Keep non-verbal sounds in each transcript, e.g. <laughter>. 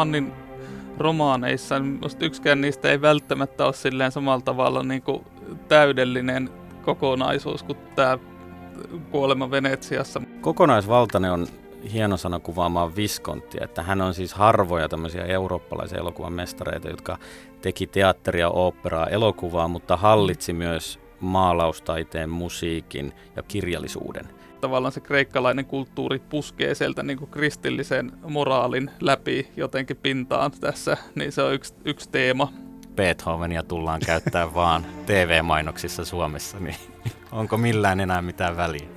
Mannin romaaneissa, niin yksikään niistä ei välttämättä ole silleen samalla tavalla niin kuin täydellinen kokonaisuus kuin tämä Kuolema Venetsiassa. Kokonaisvaltainen on hieno sana kuvaamaan Viskonttia, että hän on siis harvoja tämmöisiä eurooppalaisia elokuvan mestareita, jotka teki teatteria, oopperaa, elokuvaa, mutta hallitsi myös maalaustaiteen, musiikin ja kirjallisuuden tavallaan se kreikkalainen kulttuuri puskee sieltä niin kuin kristillisen moraalin läpi jotenkin pintaan tässä, niin se on yksi, yksi teema. Beethovenia tullaan käyttää <laughs> vaan TV-mainoksissa Suomessa, niin onko millään enää mitään väliä?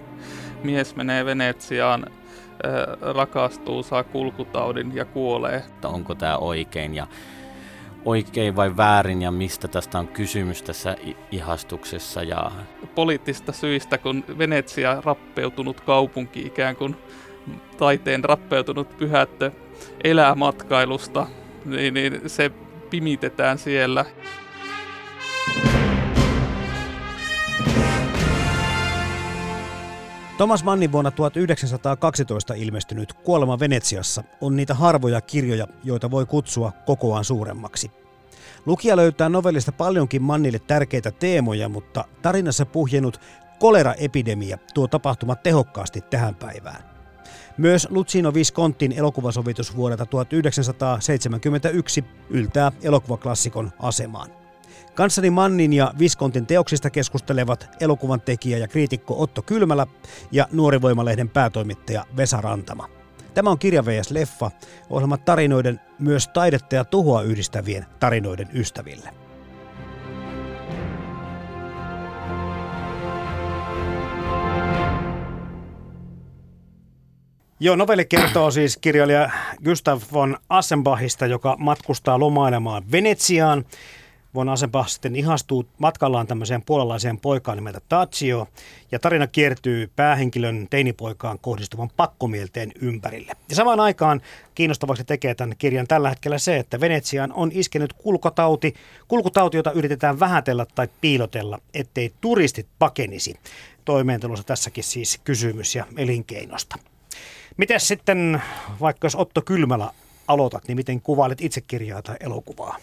Mies menee Venetsiaan, rakastuu, saa kulkutaudin ja kuolee. Onko tämä oikein ja oikein vai väärin ja mistä tästä on kysymys tässä ihastuksessa. Ja... Poliittista syistä, kun Venetsia rappeutunut kaupunki ikään kuin taiteen rappeutunut pyhättö elää matkailusta, niin, niin se pimitetään siellä. Thomas Mannin vuonna 1912 ilmestynyt Kuolema Venetsiassa on niitä harvoja kirjoja, joita voi kutsua kokoaan suuremmaksi. Lukija löytää novellista paljonkin Mannille tärkeitä teemoja, mutta tarinassa puhjenut koleraepidemia tuo tapahtumat tehokkaasti tähän päivään. Myös Lucino Viscontin elokuvasovitus vuodelta 1971 yltää elokuvaklassikon asemaan. Kanssani Mannin ja Viskontin teoksista keskustelevat elokuvan tekijä ja kriitikko Otto Kylmälä ja Nuorivoimalehden päätoimittaja Vesa Rantama. Tämä on Kirja vs. Leffa, ohjelma tarinoiden myös taidetta ja tuhoa yhdistävien tarinoiden ystäville. Joo, novelli kertoo siis kirjailija Gustav von Assenbachista, joka matkustaa lomailemaan Venetsiaan Vuonna Asenbach sitten ihastuu matkallaan tämmöiseen puolalaiseen poikaan nimeltä Tachio, ja tarina kiertyy päähenkilön teinipoikaan kohdistuvan pakkomielteen ympärille. Ja samaan aikaan kiinnostavaksi tekee tämän kirjan tällä hetkellä se, että Venetsiaan on iskenyt kulkotauti, kulkutauti, jota yritetään vähätellä tai piilotella, ettei turistit pakenisi. Toimeentulossa tässäkin siis kysymys ja elinkeinosta. Miten sitten, vaikka jos Otto Kylmälä aloitat, niin miten kuvailet itse kirjaa tai elokuvaa?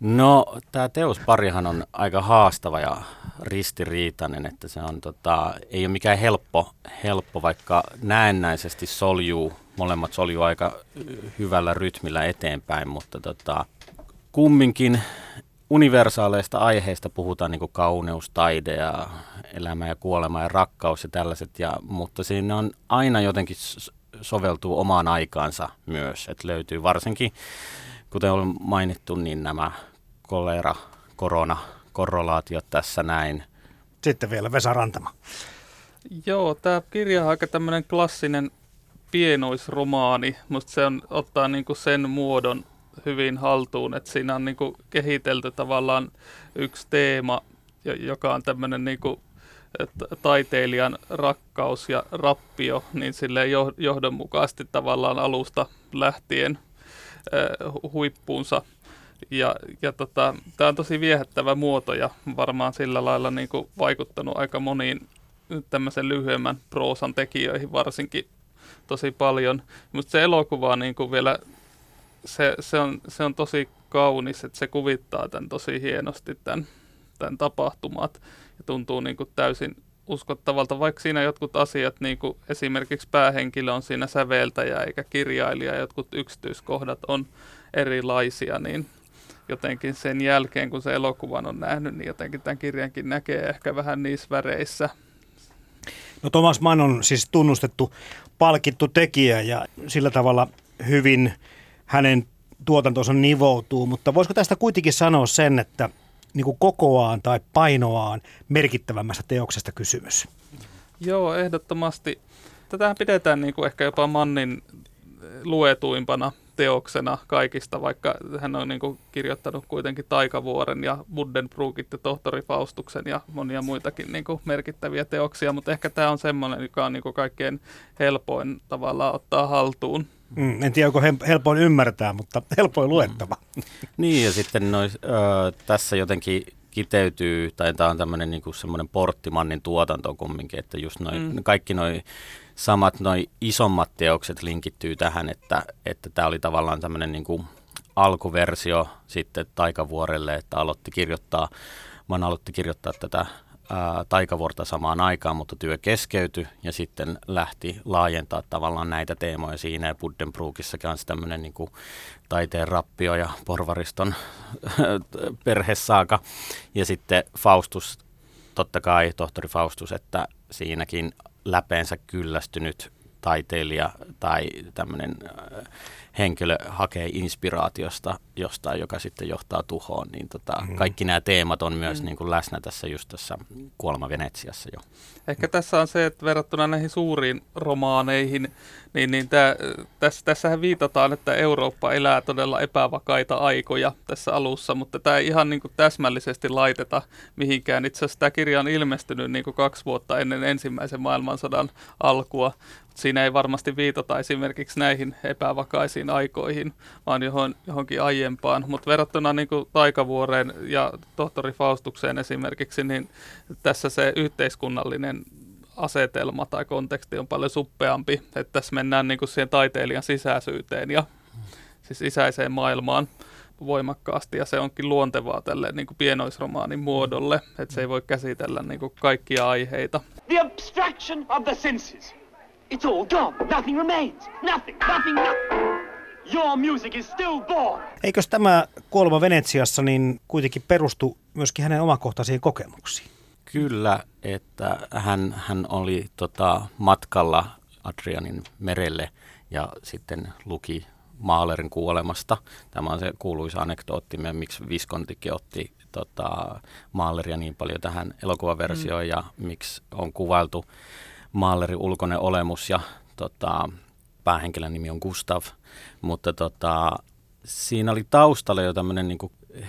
No, tämä teosparihan on aika haastava ja ristiriitainen, että se on, tota, ei ole mikään helppo, helppo, vaikka näennäisesti soljuu, molemmat soljuu aika hyvällä rytmillä eteenpäin, mutta tota, kumminkin universaaleista aiheista puhutaan niin kuin kauneus, taide ja elämä ja kuolema ja rakkaus ja tällaiset, ja, mutta siinä on aina jotenkin soveltuu omaan aikaansa myös, että löytyy varsinkin kuten on mainittu, niin nämä kolera, korona, korrelaatiot tässä näin. Sitten vielä Vesa Rantama. Joo, tämä kirja on aika tämmöinen klassinen pienoisromaani. Musta se on, ottaa niinku sen muodon hyvin haltuun, että siinä on niinku kehitelty tavallaan yksi teema, joka on tämmöinen niinku, taiteilijan rakkaus ja rappio, niin sille johdonmukaisesti tavallaan alusta lähtien äh, huippuunsa – ja, ja tota, tämä on tosi viehättävä muoto ja varmaan sillä lailla niin kuin vaikuttanut aika moniin tämmöisen lyhyemmän proosan tekijöihin varsinkin tosi paljon. Mutta se elokuva on niin kuin vielä, se, se, on, se on tosi kaunis, että se kuvittaa tämän tosi hienosti, tämän, tämän tapahtumat ja tuntuu niin kuin täysin uskottavalta, vaikka siinä jotkut asiat, niin kuin esimerkiksi päähenkilö on siinä säveltäjä eikä kirjailija, jotkut yksityiskohdat on erilaisia, niin jotenkin sen jälkeen, kun se elokuvan on nähnyt, niin jotenkin tämän kirjankin näkee ehkä vähän niissä väreissä. No Thomas Mann on siis tunnustettu palkittu tekijä ja sillä tavalla hyvin hänen tuotantonsa nivoutuu, mutta voisiko tästä kuitenkin sanoa sen, että niin kuin kokoaan tai painoaan merkittävämmästä teoksesta kysymys? Joo, ehdottomasti. Tätähän pidetään niin kuin ehkä jopa Mannin luetuimpana teoksena kaikista, vaikka hän on niin kuin kirjoittanut kuitenkin Taikavuoren ja Buddenbrookit ja Tohtori Faustuksen ja monia muitakin niin kuin merkittäviä teoksia, mutta ehkä tämä on semmoinen, joka on niin kuin kaikkein helpoin tavallaan ottaa haltuun. Mm, en tiedä, onko helpoin ymmärtää, mutta <laughs> helpoin luettava. Mm. Niin, ja sitten nois, ö, tässä jotenkin kiteytyy, tai tämä on tämmöinen niin semmoinen porttimannin tuotanto kumminkin, että just noi, mm. kaikki noin samat noi isommat teokset linkittyy tähän, että että tämä oli tavallaan tämmöinen niin kuin alkuversio sitten Taikavuorelle, että aloitti kirjoittaa, mä aloitti kirjoittaa tätä ää, taikavuorta samaan aikaan, mutta työ keskeytyi ja sitten lähti laajentaa tavallaan näitä teemoja siinä. Ja Buddenbrookissa kanssa tämmöinen niin kuin taiteen rappio ja porvariston <laughs> perhesaaka. Ja sitten Faustus, totta kai tohtori Faustus, että siinäkin läpeensä kyllästynyt taiteilija tai tämmöinen henkilö hakee inspiraatiosta jostain, joka sitten johtaa tuhoon, niin tota, mm. kaikki nämä teemat on myös mm. niin kuin läsnä tässä just tässä Kuolema Venetsiassa jo. Ehkä tässä on se, että verrattuna näihin suuriin romaaneihin, niin, niin tää, tässä, tässähän viitataan, että Eurooppa elää todella epävakaita aikoja tässä alussa, mutta tämä ei ihan niin kuin täsmällisesti laiteta mihinkään. Itse asiassa tämä kirja on ilmestynyt niin kuin kaksi vuotta ennen ensimmäisen maailmansodan alkua, siinä ei varmasti viitata esimerkiksi näihin epävakaisiin aikoihin, vaan johon, johonkin aiempaan. Mutta verrattuna niin kuin Taikavuoreen ja tohtori Faustukseen esimerkiksi, niin tässä se yhteiskunnallinen asetelma tai konteksti on paljon suppeampi. Että tässä mennään niin kuin siihen taiteilijan sisäisyyteen ja siis sisäiseen maailmaan voimakkaasti ja se onkin luontevaa tälle niin kuin pienoisromaanin muodolle, että se ei voi käsitellä niin kuin kaikkia aiheita. The abstraction of the senses. It's all gone. Nothing remains. Nothing, nothing, nothing. Your music is still born. Eikös tämä kuolema Venetsiassa niin kuitenkin perustu myöskin hänen omakohtaisiin kokemuksiin? Kyllä, että hän, hän oli tota, matkalla Adrianin merelle ja sitten luki Maalerin kuolemasta. Tämä on se kuuluisa anekdootti, miksi Viskontikin otti tota, Maaleria niin paljon tähän elokuvaversioon mm. ja miksi on kuvailtu Maalerin ulkoinen olemus ja tota, päähenkilön nimi on Gustav, mutta tota, siinä oli taustalla jo tämmöinen niin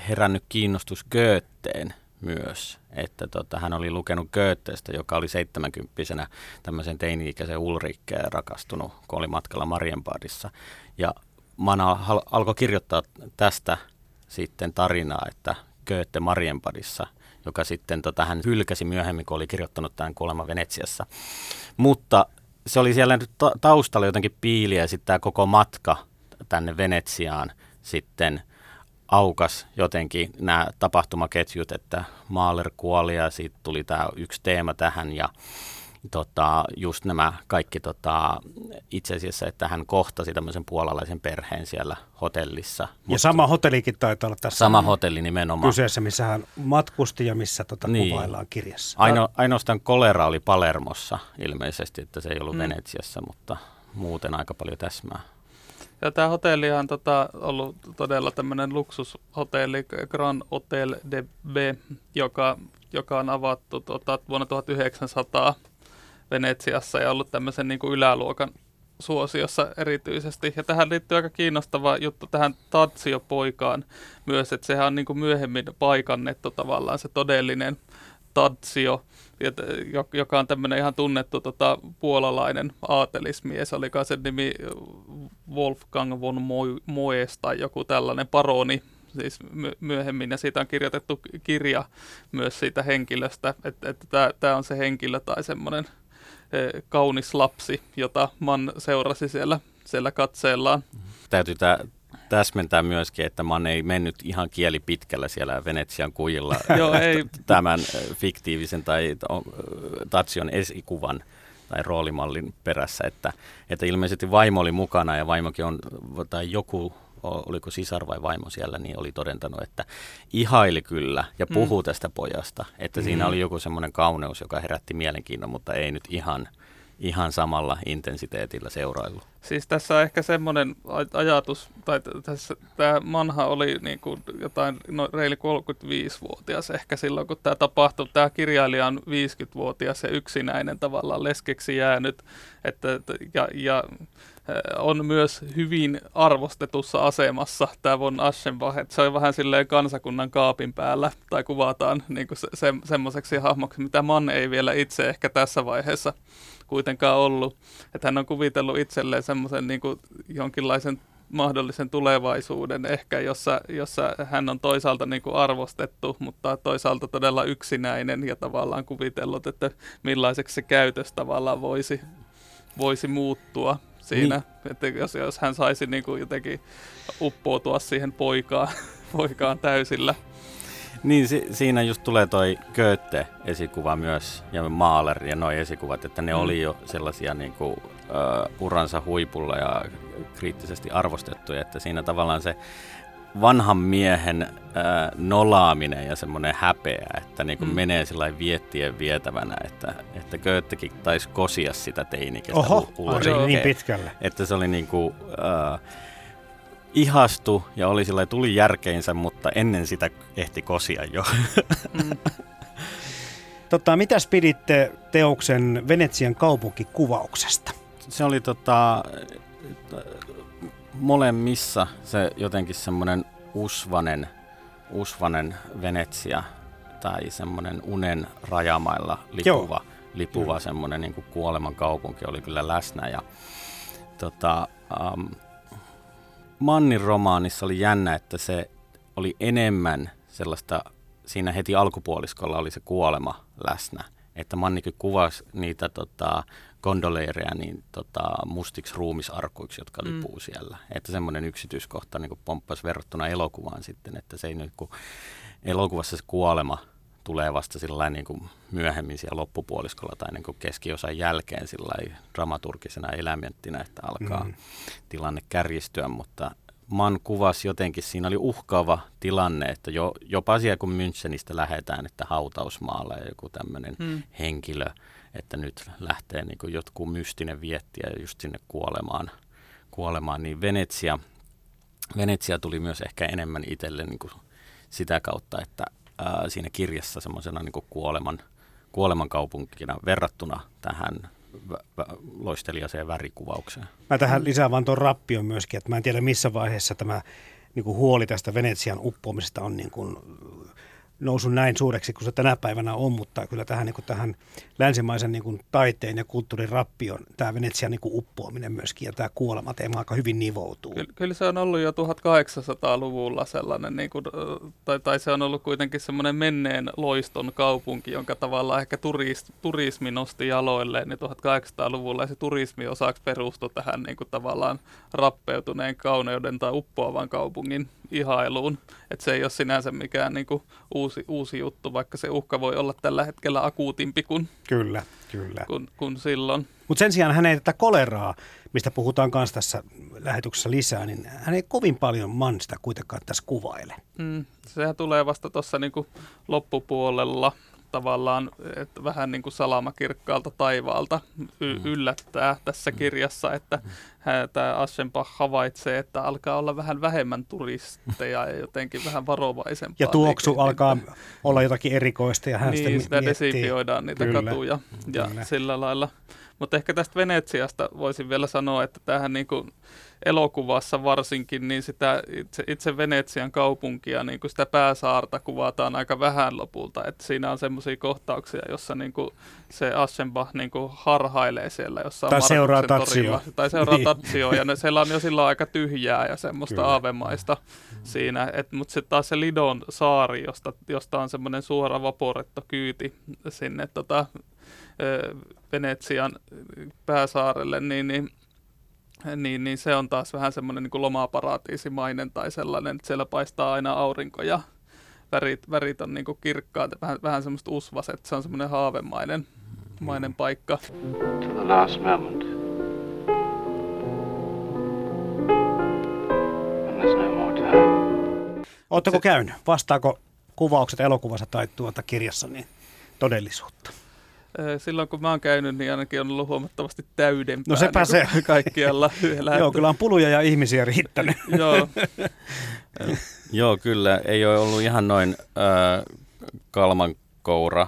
herännyt kiinnostus Goetteen myös, että tota, hän oli lukenut Goethestä, joka oli 70 tämmöisen teini-ikäisen Ulrikkeen rakastunut, kun oli matkalla Marienbadissa. Ja Mana alkoi kirjoittaa tästä sitten tarinaa, että Goethe Marienbadissa – joka sitten tota, hän hylkäsi myöhemmin, kun oli kirjoittanut tämän kuolema Venetsiassa. Mutta se oli siellä nyt taustalla jotenkin piiliä ja sitten tämä koko matka tänne Venetsiaan sitten aukas jotenkin nämä tapahtumaketjut, että Mahler kuoli ja sitten tuli tämä yksi teema tähän ja tota, just nämä kaikki tota, itse asiassa, että hän kohtasi tämmöisen puolalaisen perheen siellä hotellissa. Ja Mut, sama hotellikin taitaa olla tässä. Sama hotelli nimenomaan. Kyseessä, missä hän matkusti ja missä tota, niin. kuvaillaan kirjassa. Aino, ainoastaan kolera oli Palermossa ilmeisesti, että se ei ollut mm. Venetsiassa, mutta muuten aika paljon täsmää. Ja tämä hotelli on tota, ollut todella tämmöinen luksushotelli, Grand Hotel de B, joka, joka on avattu tota, vuonna 1900 Venetsiassa ja ollut tämmöisen niin kuin yläluokan suosiossa erityisesti. Ja tähän liittyy aika kiinnostava juttu tähän Tatsio-poikaan myös, että sehän on niin kuin myöhemmin paikannettu tavallaan se todellinen Tatsio, joka on tämmöinen ihan tunnettu tota, puolalainen aatelismies, olikaan sen nimi Wolfgang von Moes tai joku tällainen paroni, siis myöhemmin, ja siitä on kirjoitettu kirja myös siitä henkilöstä, että, että tämä on se henkilö tai semmoinen kaunis lapsi, jota Man seurasi siellä, siellä katseellaan. Täytyy tämä täsmentää myöskin, että Man ei mennyt ihan kieli pitkällä siellä Venetsian kujilla <laughs> Joo, ei. tämän fiktiivisen tai Tatsion esikuvan tai roolimallin perässä, että, että ilmeisesti vaimo oli mukana ja vaimokin on, tai joku oliko sisar vai vaimo siellä, niin oli todentanut, että ihaili kyllä ja puhuu mm. tästä pojasta. Että mm. siinä oli joku semmoinen kauneus, joka herätti mielenkiinnon, mutta ei nyt ihan ihan samalla intensiteetillä seurailu. Siis tässä on ehkä semmoinen ajatus, tai tässä tämä Manha oli niin kuin jotain no, reili 35-vuotias ehkä silloin, kun tämä tapahtui. Tämä kirjailija on 50-vuotias ja yksinäinen tavallaan leskeksi jäänyt, että, ja, ja on myös hyvin arvostetussa asemassa tämä von Aschenbach, että se on vähän silleen kansakunnan kaapin päällä, tai kuvataan niin kuin se, se, semmoiseksi hahmoksi, mitä Mann ei vielä itse ehkä tässä vaiheessa kuitenkaan ollut. Että hän on kuvitellut itselleen semmoisen niin kuin jonkinlaisen mahdollisen tulevaisuuden ehkä, jossa, jossa hän on toisaalta niin kuin arvostettu, mutta toisaalta todella yksinäinen ja tavallaan kuvitellut, että millaiseksi se käytös tavallaan voisi, voisi muuttua siinä, niin. että jos, jos hän saisi niin kuin jotenkin uppoutua siihen poikaan, poikaan täysillä. Niin, si- siinä just tulee toi Goethe-esikuva myös ja Mahler ja nuo esikuvat, että ne mm. oli jo sellaisia niin kuin, uh, uransa huipulla ja kriittisesti arvostettuja, että siinä tavallaan se vanhan miehen äh, nolaaminen ja semmoinen häpeä, että niin kuin mm. menee sillä viettien vietävänä, että, että Goethekin taisi kosia sitä teinikästä Oho, niin pitkälle. Että se oli niin kuin, äh, ihastu ja oli sillä tuli järkeinsä, mutta ennen sitä ehti kosia jo. Mm. <laughs> Tota, mitäs piditte teoksen Venetsian kaupunkikuvauksesta? Se oli tota, molemmissa se jotenkin semmoinen usvanen, usvanen Venetsia tai semmoinen unen rajamailla lipuva, lipuva semmoinen niin kuoleman kaupunki oli kyllä läsnä. Ja, tota, um, Mannin romaanissa oli jännä, että se oli enemmän sellaista, siinä heti alkupuoliskolla oli se kuolema läsnä. Että Mannikin kuvasi niitä tota, gondoleereja niin, tota, mustiksi ruumisarkuiksi, jotka lipuu mm. siellä. Että semmoinen yksityiskohta niin pomppasi verrattuna elokuvaan sitten, että se ei nyt kun elokuvassa se kuolema tulee vasta sillä niin kuin myöhemmin siellä loppupuoliskolla tai niin kuin keskiosan jälkeen sillä dramaturgisena elementtinä, että alkaa mm. tilanne kärjistyä, mutta Man kuvasi jotenkin, siinä oli uhkaava tilanne, että jo, jopa asia kun Münchenistä lähdetään, että hautausmaalla ja joku tämmöinen mm. henkilö, että nyt lähtee niin kuin jotkut mystinen viettiä just sinne kuolemaan, kuolemaan niin Venetsia, Venetsia tuli myös ehkä enemmän itselle niin kuin sitä kautta, että ää, siinä kirjassa semmoisena niin kuoleman, kuoleman kaupunkina verrattuna tähän vä- vä- loisteliaseen värikuvaukseen. Mä tähän lisään vaan tuon rappion myöskin, että mä en tiedä missä vaiheessa tämä niin kuin huoli tästä Venetsian uppoamisesta on niin kuin noussut näin suureksi kuin se tänä päivänä on, mutta kyllä tähän, niin kuin tähän länsimaisen niin kuin taiteen ja kulttuurin rappion tämä Venetsian niin kuin uppoaminen myöskin ja tämä kuolemateema aika hyvin nivoutuu. Kyllä, kyllä se on ollut jo 1800-luvulla sellainen, niin kuin, tai, tai se on ollut kuitenkin semmoinen menneen loiston kaupunki, jonka tavallaan ehkä turist, turismi nosti jaloilleen niin 1800-luvulla ja se turismi osaksi perustui tähän niin kuin tavallaan rappeutuneen kauneuden tai uppoavan kaupungin ihailuun. Että se ei ole sinänsä mikään niin kuin uusi, uusi juttu, vaikka se uhka voi olla tällä hetkellä akuutimpi kuin, kyllä, kyllä. kuin, kuin silloin. Mutta sen sijaan hän ei tätä koleraa, mistä puhutaan myös tässä lähetyksessä lisää, niin hän ei kovin paljon man sitä kuitenkaan tässä kuvaile. Mm, sehän tulee vasta tuossa niin loppupuolella tavallaan että vähän niin kuin salamakirkkaalta taivaalta y- mm. yllättää tässä mm. kirjassa, että tämä Aschenbach havaitsee, että alkaa olla vähän vähemmän turisteja ja jotenkin vähän varovaisempaa. Ja tuoksu alkaa olla jotakin erikoista ja hän niin, sitä, sitä desifioidaan niitä Kyllä. katuja ja Kyllä. sillä lailla. Mutta ehkä tästä Venetsiasta voisin vielä sanoa, että tähän niin kuin elokuvassa varsinkin, niin sitä itse, itse Venetsian kaupunkia, niin kuin sitä pääsaarta kuvataan aika vähän lopulta. Että siinä on semmoisia kohtauksia, jossa niin kuin se Aschenbach niin kuin harhailee siellä jossain Tai seuraa Tatsioa. Tai seuraa niin. Tatsioa, ja ne, siellä on jo silloin aika tyhjää ja semmoista Kyllä. aavemaista siinä. Mutta sitten taas se Lidon saari, josta, josta on semmoinen suora vaporetto kyyti sinne tota, Venetsian pääsaarelle, niin, niin <laughs> niin, niin se on taas vähän semmoinen niin lomaparatiisimainen tai sellainen, että siellä paistaa aina aurinko ja värit, värit on niin kuin kirkkaat, vähän, vähän semmoista usvaset, se on semmoinen haavemainen mainen paikka. To the last moment. Oletteko se, käynyt? Vastaako kuvaukset elokuvassa tai tuota kirjassa niin todellisuutta? Silloin kun mä oon käynyt, niin ainakin on ollut huomattavasti täydempää. No sepä niin se. <laughs> Kaikkialla. <laughs> Joo, kyllä on puluja ja ihmisiä riittänyt. <laughs> Joo. Joo, kyllä. Ei ole ollut ihan noin äh, kalman koura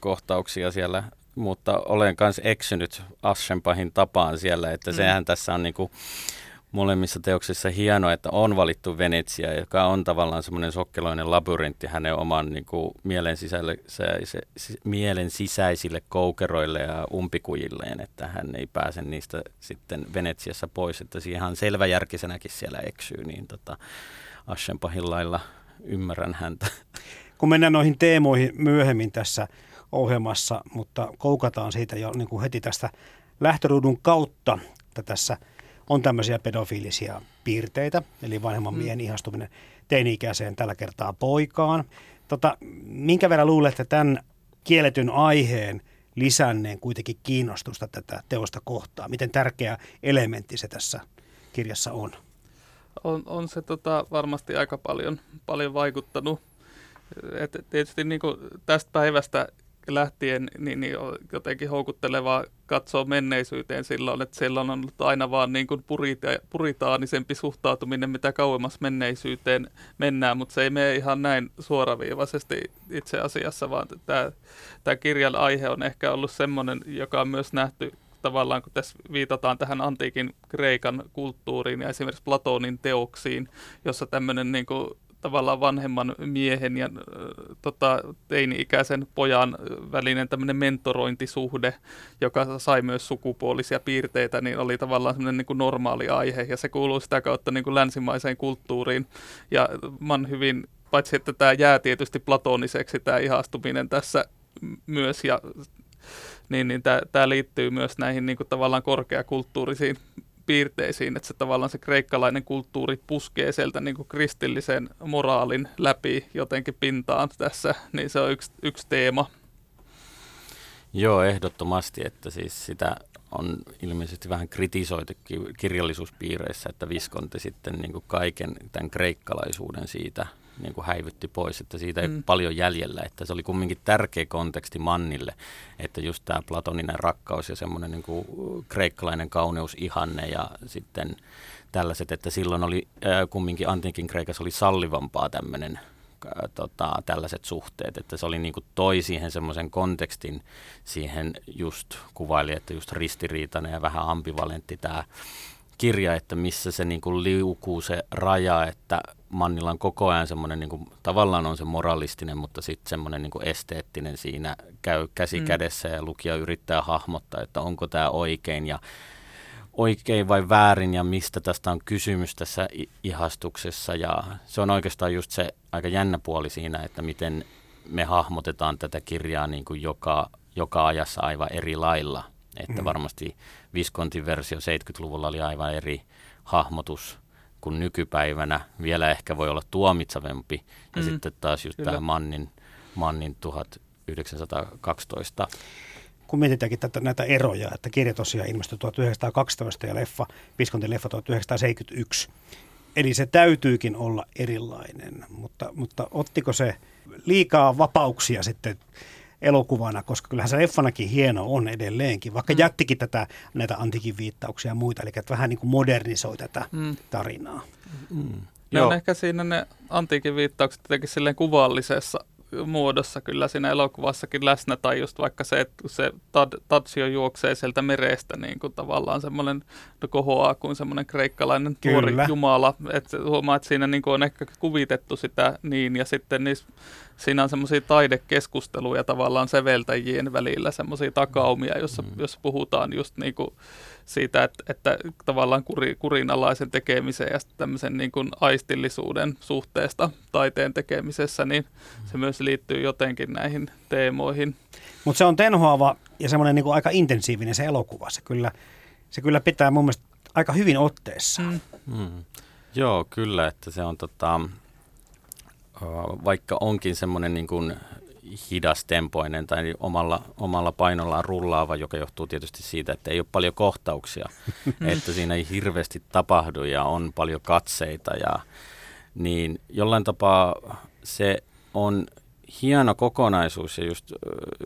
kohtauksia siellä, mutta olen myös eksynyt Aschenpahin tapaan siellä, että mm. sehän tässä on niinku molemmissa teoksissa hienoa, että on valittu Venetsia, joka on tavallaan semmoinen sokkeloinen labyrintti hänen oman niin kuin, mielen, sisälle, se, se, mielen sisäisille koukeroille ja umpikujilleen, että hän ei pääse niistä sitten Venetsiassa pois, että siihen ihan selväjärkisenäkin siellä eksyy, niin tota, Aschenpahin lailla ymmärrän häntä. Kun mennään noihin teemoihin myöhemmin tässä ohjelmassa, mutta koukataan siitä jo niin kuin heti tästä lähtöruudun kautta, että tässä – on tämmöisiä pedofiilisia piirteitä, eli vanhemman mm. miehen ihastuminen teini-ikäiseen tällä kertaa poikaan. Tota, minkä verran luulette että tämän kielletyn aiheen lisänneen kuitenkin kiinnostusta tätä teosta kohtaa? Miten tärkeä elementti se tässä kirjassa on? On, on se tota, varmasti aika paljon, paljon vaikuttanut. Et tietysti niin tästä päivästä lähtien niin, niin jotenkin houkuttelevaa katsoa menneisyyteen silloin, että siellä on ollut aina vaan niin kuin purita- puritaanisempi suhtautuminen, mitä kauemmas menneisyyteen mennään, mutta se ei mene ihan näin suoraviivaisesti itse asiassa, vaan tämä, tämä kirjan aihe on ehkä ollut semmoinen, joka on myös nähty tavallaan, kun tässä viitataan tähän antiikin Kreikan kulttuuriin ja esimerkiksi Platonin teoksiin, jossa tämmöinen niin kuin tavallaan vanhemman miehen ja tota, teini-ikäisen pojan välinen tämmöinen mentorointisuhde, joka sai myös sukupuolisia piirteitä, niin oli tavallaan semmoinen niin kuin normaali aihe ja se kuuluu sitä kautta niin kuin länsimaiseen kulttuuriin. Ja mä hyvin, paitsi että tämä jää tietysti platoniseksi tämä ihastuminen tässä myös ja niin, niin tämä liittyy myös näihin niin kuin tavallaan korkeakulttuurisiin piirteisiin, että se tavallaan se kreikkalainen kulttuuri puskee sieltä niin kuin kristillisen moraalin läpi jotenkin pintaan tässä, niin se on yksi, yksi teema. Joo, ehdottomasti, että siis sitä on ilmeisesti vähän kritisoitu kirjallisuuspiireissä, että Viskonti sitten niin kuin kaiken tämän kreikkalaisuuden siitä niin kuin häivytti pois, että siitä ei mm. paljon jäljellä, että se oli kumminkin tärkeä konteksti Mannille, että just tämä platoninen rakkaus ja semmoinen niin kuin kreikkalainen kauneusihanne ja sitten tällaiset, että silloin oli äh, kumminkin antiikin Kreikassa oli sallivampaa tämmöinen äh, tota, tällaiset suhteet, että se oli niin kuin toi siihen semmoisen kontekstin siihen just kuvaili, että just ristiriitainen ja vähän ambivalentti tämä kirja, että missä se niin kuin liukuu se raja, että Mannilla on koko ajan semmoinen, niin kuin, tavallaan on se moralistinen, mutta sitten semmoinen niin kuin esteettinen siinä käy käsi mm. kädessä ja lukija yrittää hahmottaa, että onko tämä oikein ja oikein vai väärin ja mistä tästä on kysymys tässä ihastuksessa ja se on oikeastaan just se aika jännä puoli siinä, että miten me hahmotetaan tätä kirjaa niin kuin joka, joka ajassa aivan eri lailla. Että mm. varmasti Viskontin versio 70-luvulla oli aivan eri hahmotus kuin nykypäivänä. Vielä ehkä voi olla tuomitsavempi. Ja mm. sitten taas just tämä Mannin, Mannin 1912 kun mietitäänkin tätä, näitä eroja, että kirja tosiaan ilmestyi 1912 ja leffa, Viskontin leffa 1971. Eli se täytyykin olla erilainen, mutta, mutta ottiko se liikaa vapauksia sitten elokuvana, koska kyllähän se leffanakin hieno on edelleenkin, vaikka mm. jättikin tätä, näitä antiikin viittauksia ja muita, eli että vähän niin kuin modernisoi tätä mm. tarinaa. Mm. Ne Joo. on ehkä siinä ne antiikin viittaukset jotenkin silleen kuvallisessa muodossa kyllä siinä elokuvassakin läsnä, tai just vaikka se, että se tad, Tadsio juoksee sieltä merestä niin kuin tavallaan semmoinen no kohoaa kuin semmoinen kreikkalainen tuori kyllä. jumala, että huomaa, että siinä niin kuin on ehkä kuvitettu sitä niin, ja sitten niissä siinä on semmoisia taidekeskusteluja tavallaan seveltäjien välillä, semmoisia takaumia, jossa, mm. jossa puhutaan just niin kuin siitä, että, että tavallaan kuri, kurinalaisen tekemisen ja tämmöisen niin kuin aistillisuuden suhteesta taiteen tekemisessä, niin se myös liittyy jotenkin näihin teemoihin. Mutta se on tenhoava ja semmoinen niin kuin aika intensiivinen se elokuva. Se kyllä, se kyllä pitää mun mielestä aika hyvin otteessa. Mm. Mm. Joo, kyllä, että se on tota, vaikka onkin semmoinen niin kuin hidastempoinen tai omalla, omalla painollaan rullaava, joka johtuu tietysti siitä, että ei ole paljon kohtauksia, <laughs> että siinä ei hirveästi tapahdu ja on paljon katseita ja niin jollain tapaa se on hieno kokonaisuus ja just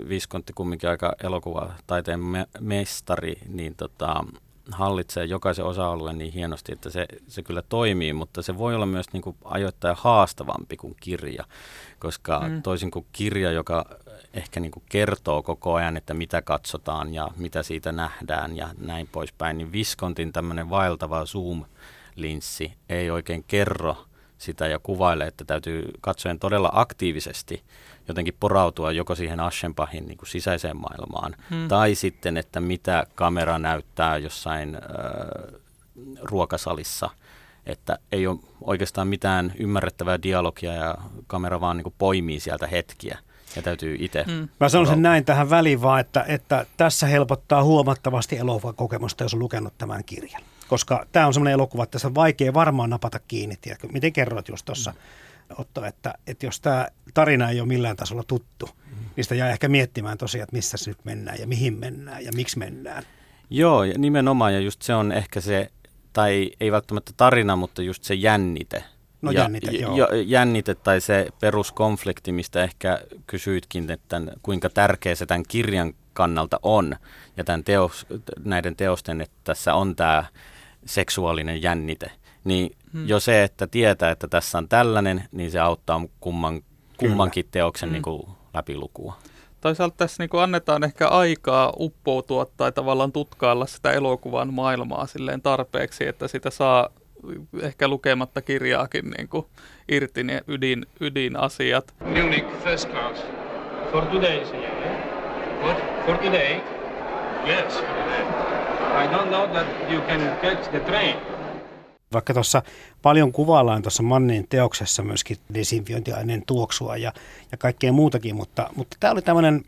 Viskontti kumminkin aika elokuva taiteen me- mestari, niin tota, hallitsee jokaisen osa-alueen niin hienosti, että se, se kyllä toimii, mutta se voi olla myös niin kuin ajoittain haastavampi kuin kirja, koska mm. toisin kuin kirja, joka ehkä niin kuin kertoo koko ajan, että mitä katsotaan ja mitä siitä nähdään ja näin poispäin, niin Viskontin tämmöinen vaeltava zoom-linssi ei oikein kerro sitä ja kuvaile, että täytyy katsojen todella aktiivisesti jotenkin porautua joko siihen Aschenbachin niin kuin sisäiseen maailmaan, hmm. tai sitten, että mitä kamera näyttää jossain äh, ruokasalissa, että ei ole oikeastaan mitään ymmärrettävää dialogia ja kamera vaan niin kuin poimii sieltä hetkiä ja täytyy itse. Hmm. Mä sanoisin näin tähän väliin vaan, että, että tässä helpottaa huomattavasti elokuvakokemusta, jos on lukenut tämän kirjan. Koska tämä on semmoinen elokuva, että tässä on vaikea varmaan napata kiinni. Tiedätkö? Miten kerroit just tuossa, Otto, että, että jos tämä tarina ei ole millään tasolla tuttu, mm. niin sitä jää ehkä miettimään tosiaan, että missä nyt mennään ja mihin mennään ja miksi mennään. Joo, ja nimenomaan, ja just se on ehkä se, tai ei välttämättä tarina, mutta just se jännite. No ja, jännite, joo. Jännite tai se peruskonflikti, mistä ehkä kysyitkin, että kuinka tärkeä se tämän kirjan kannalta on, ja tämän teos, näiden teosten, että tässä on tämä seksuaalinen jännite. Niin hmm. jo se, että tietää, että tässä on tällainen, niin se auttaa kumman, kummankin Kyllä. teoksen hmm. niin kuin läpilukua. Toisaalta tässä niin kuin annetaan ehkä aikaa uppoutua tai tavallaan tutkailla sitä elokuvan maailmaa silleen tarpeeksi, että sitä saa ehkä lukematta kirjaakin niin kuin irti ne ydin, ydinasiat. Munich first class. For today, yeah? What? For today? Yes, for today. I don't know that you can catch the train. Vaikka tuossa paljon kuvaillaan tuossa Mannin teoksessa myöskin desinfiointiaineen tuoksua ja, ja kaikkea muutakin, mutta, mutta tämä oli tämmöinen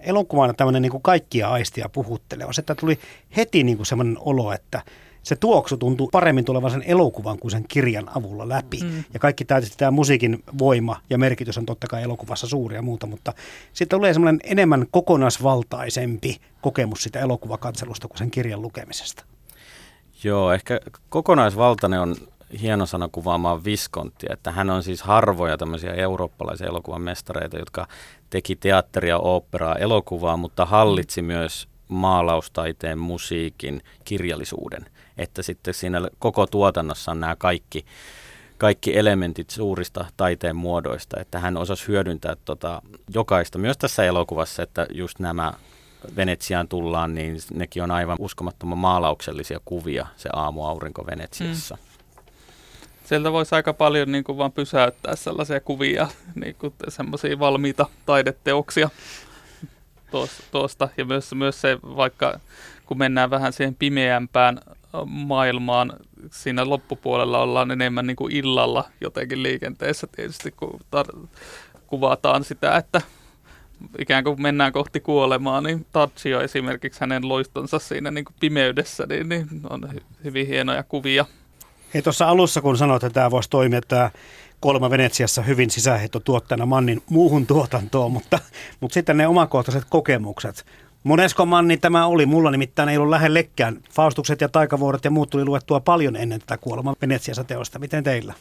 elokuvana tämmöinen niin kuin kaikkia aistia puhutteleva. Se, että tuli heti niin kuin semmoinen olo, että se tuoksu tuntuu paremmin tulevan sen elokuvan kuin sen kirjan avulla läpi. Mm. Ja kaikki tietysti tämä musiikin voima ja merkitys on totta kai elokuvassa suuri ja muuta, mutta sitten tulee semmoinen enemmän kokonaisvaltaisempi kokemus sitä elokuvakatselusta kuin sen kirjan lukemisesta. Joo, ehkä kokonaisvaltainen on hieno sana kuvaamaan Viskonttia, että hän on siis harvoja tämmöisiä eurooppalaisia elokuvan mestareita, jotka teki teatteria, oopperaa, elokuvaa, mutta hallitsi myös maalaustaiteen, musiikin, kirjallisuuden. Että sitten siinä koko tuotannossa on nämä kaikki, kaikki elementit suurista taiteen muodoista, että hän osasi hyödyntää tota jokaista myös tässä elokuvassa, että just nämä Venetsiaan tullaan, niin nekin on aivan uskomattoman maalauksellisia kuvia, se aamuaurinko Venetsiassa. Mm. Sieltä voisi aika paljon niin kuin vaan pysäyttää sellaisia kuvia, <laughs> niin kuin semmoisia valmiita taideteoksia tuosta. Ja myös, myös se, vaikka kun mennään vähän siihen pimeämpään maailmaan, siinä loppupuolella ollaan enemmän niin kuin illalla jotenkin liikenteessä tietysti, kun tar- kuvataan sitä, että ikään kuin mennään kohti kuolemaa, niin Tadzio esimerkiksi hänen loistonsa siinä niin kuin pimeydessä, niin, niin on hyvin hienoja kuvia. Hei tuossa alussa, kun sanoit, että tämä voisi toimia tämä kolme Venetsiassa hyvin sisäheittotuotteena Mannin muuhun tuotantoon, mutta, mutta sitten ne omakohtaiset kokemukset. Monesko Manni tämä oli? Mulla nimittäin ei ollut lähellekään. Faustukset ja taikavuoret ja muut tuli luettua paljon ennen tätä kuolema Venetsiassa teosta. Miten teillä?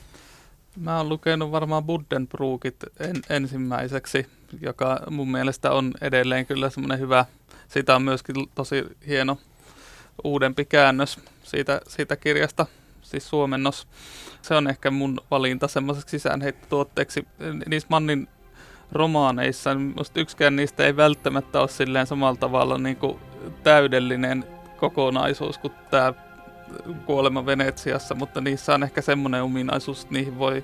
Mä oon lukenut varmaan Buddenbrookit en, ensimmäiseksi, joka mun mielestä on edelleen kyllä semmoinen hyvä. Siitä on myöskin tosi hieno uudempi käännös siitä, siitä kirjasta, siis suomennos. Se on ehkä mun valinta semmoiseksi sisäänheittotuotteeksi. Niissä Mannin romaaneissa, niin yksikään niistä ei välttämättä ole silleen samalla tavalla niin kuin täydellinen kokonaisuus kuin tämä kuolema Venetsiassa, mutta niissä on ehkä semmoinen ominaisuus, että niihin voi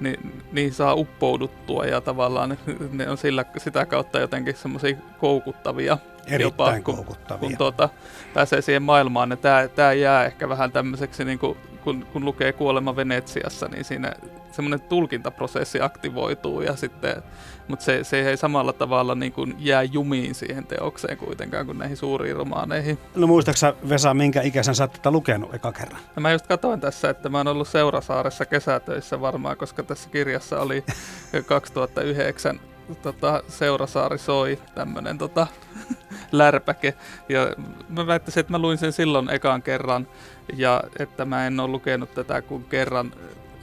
niin, niihin saa uppouduttua ja tavallaan ne on sillä, sitä kautta jotenkin semmoisia koukuttavia. Erittäin jopa, kun, koukuttavia. Kun tuota, pääsee siihen maailmaan, niin tämä, tämä jää ehkä vähän tämmöiseksi, niin kuin, kun, kun lukee Kuolema Venetsiassa, niin siinä semmoinen tulkintaprosessi aktivoituu, ja sitten, mutta se, se ei samalla tavalla niin kuin jää jumiin siihen teokseen kuitenkaan kuin näihin suuriin romaaneihin. No muistaaksä Vesa, minkä ikäisen sä tätä lukenut eka kerran? No mä just katsoin tässä, että mä oon ollut Seurasaaressa kesätöissä varmaan, koska tässä kirjassa oli <laughs> 2009 tota, Seurasaari soi tämmönen tota, <laughs> lärpäke. Ja mä väittäisin, että mä luin sen silloin ekan kerran ja että mä en ole lukenut tätä kuin kerran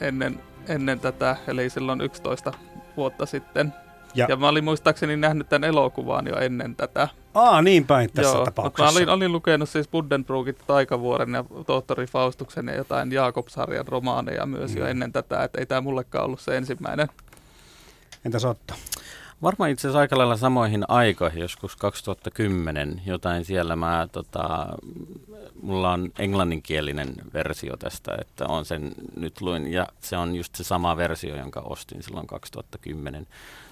ennen ennen tätä, eli silloin 11 vuotta sitten. Ja- Ja, mä olin muistaakseni nähnyt tämän elokuvan jo ennen tätä. Aa, niin päin tässä Joo, mutta tapauksessa. mä olin, olin lukenut siis Buddenbrookit, Taikavuoren ja tohtori Faustuksen ja jotain Jaakob-sarjan romaaneja myös Mm. jo ennen tätä, että ei tämä mullekaan ollut se ensimmäinen. Entäs Otto? Varmaan itse asiassa aika lailla samoihin aikoihin, joskus 2010, jotain siellä mä, tota, mulla on englanninkielinen versio tästä, että on sen nyt luin, ja se on just se sama versio, jonka ostin silloin 2010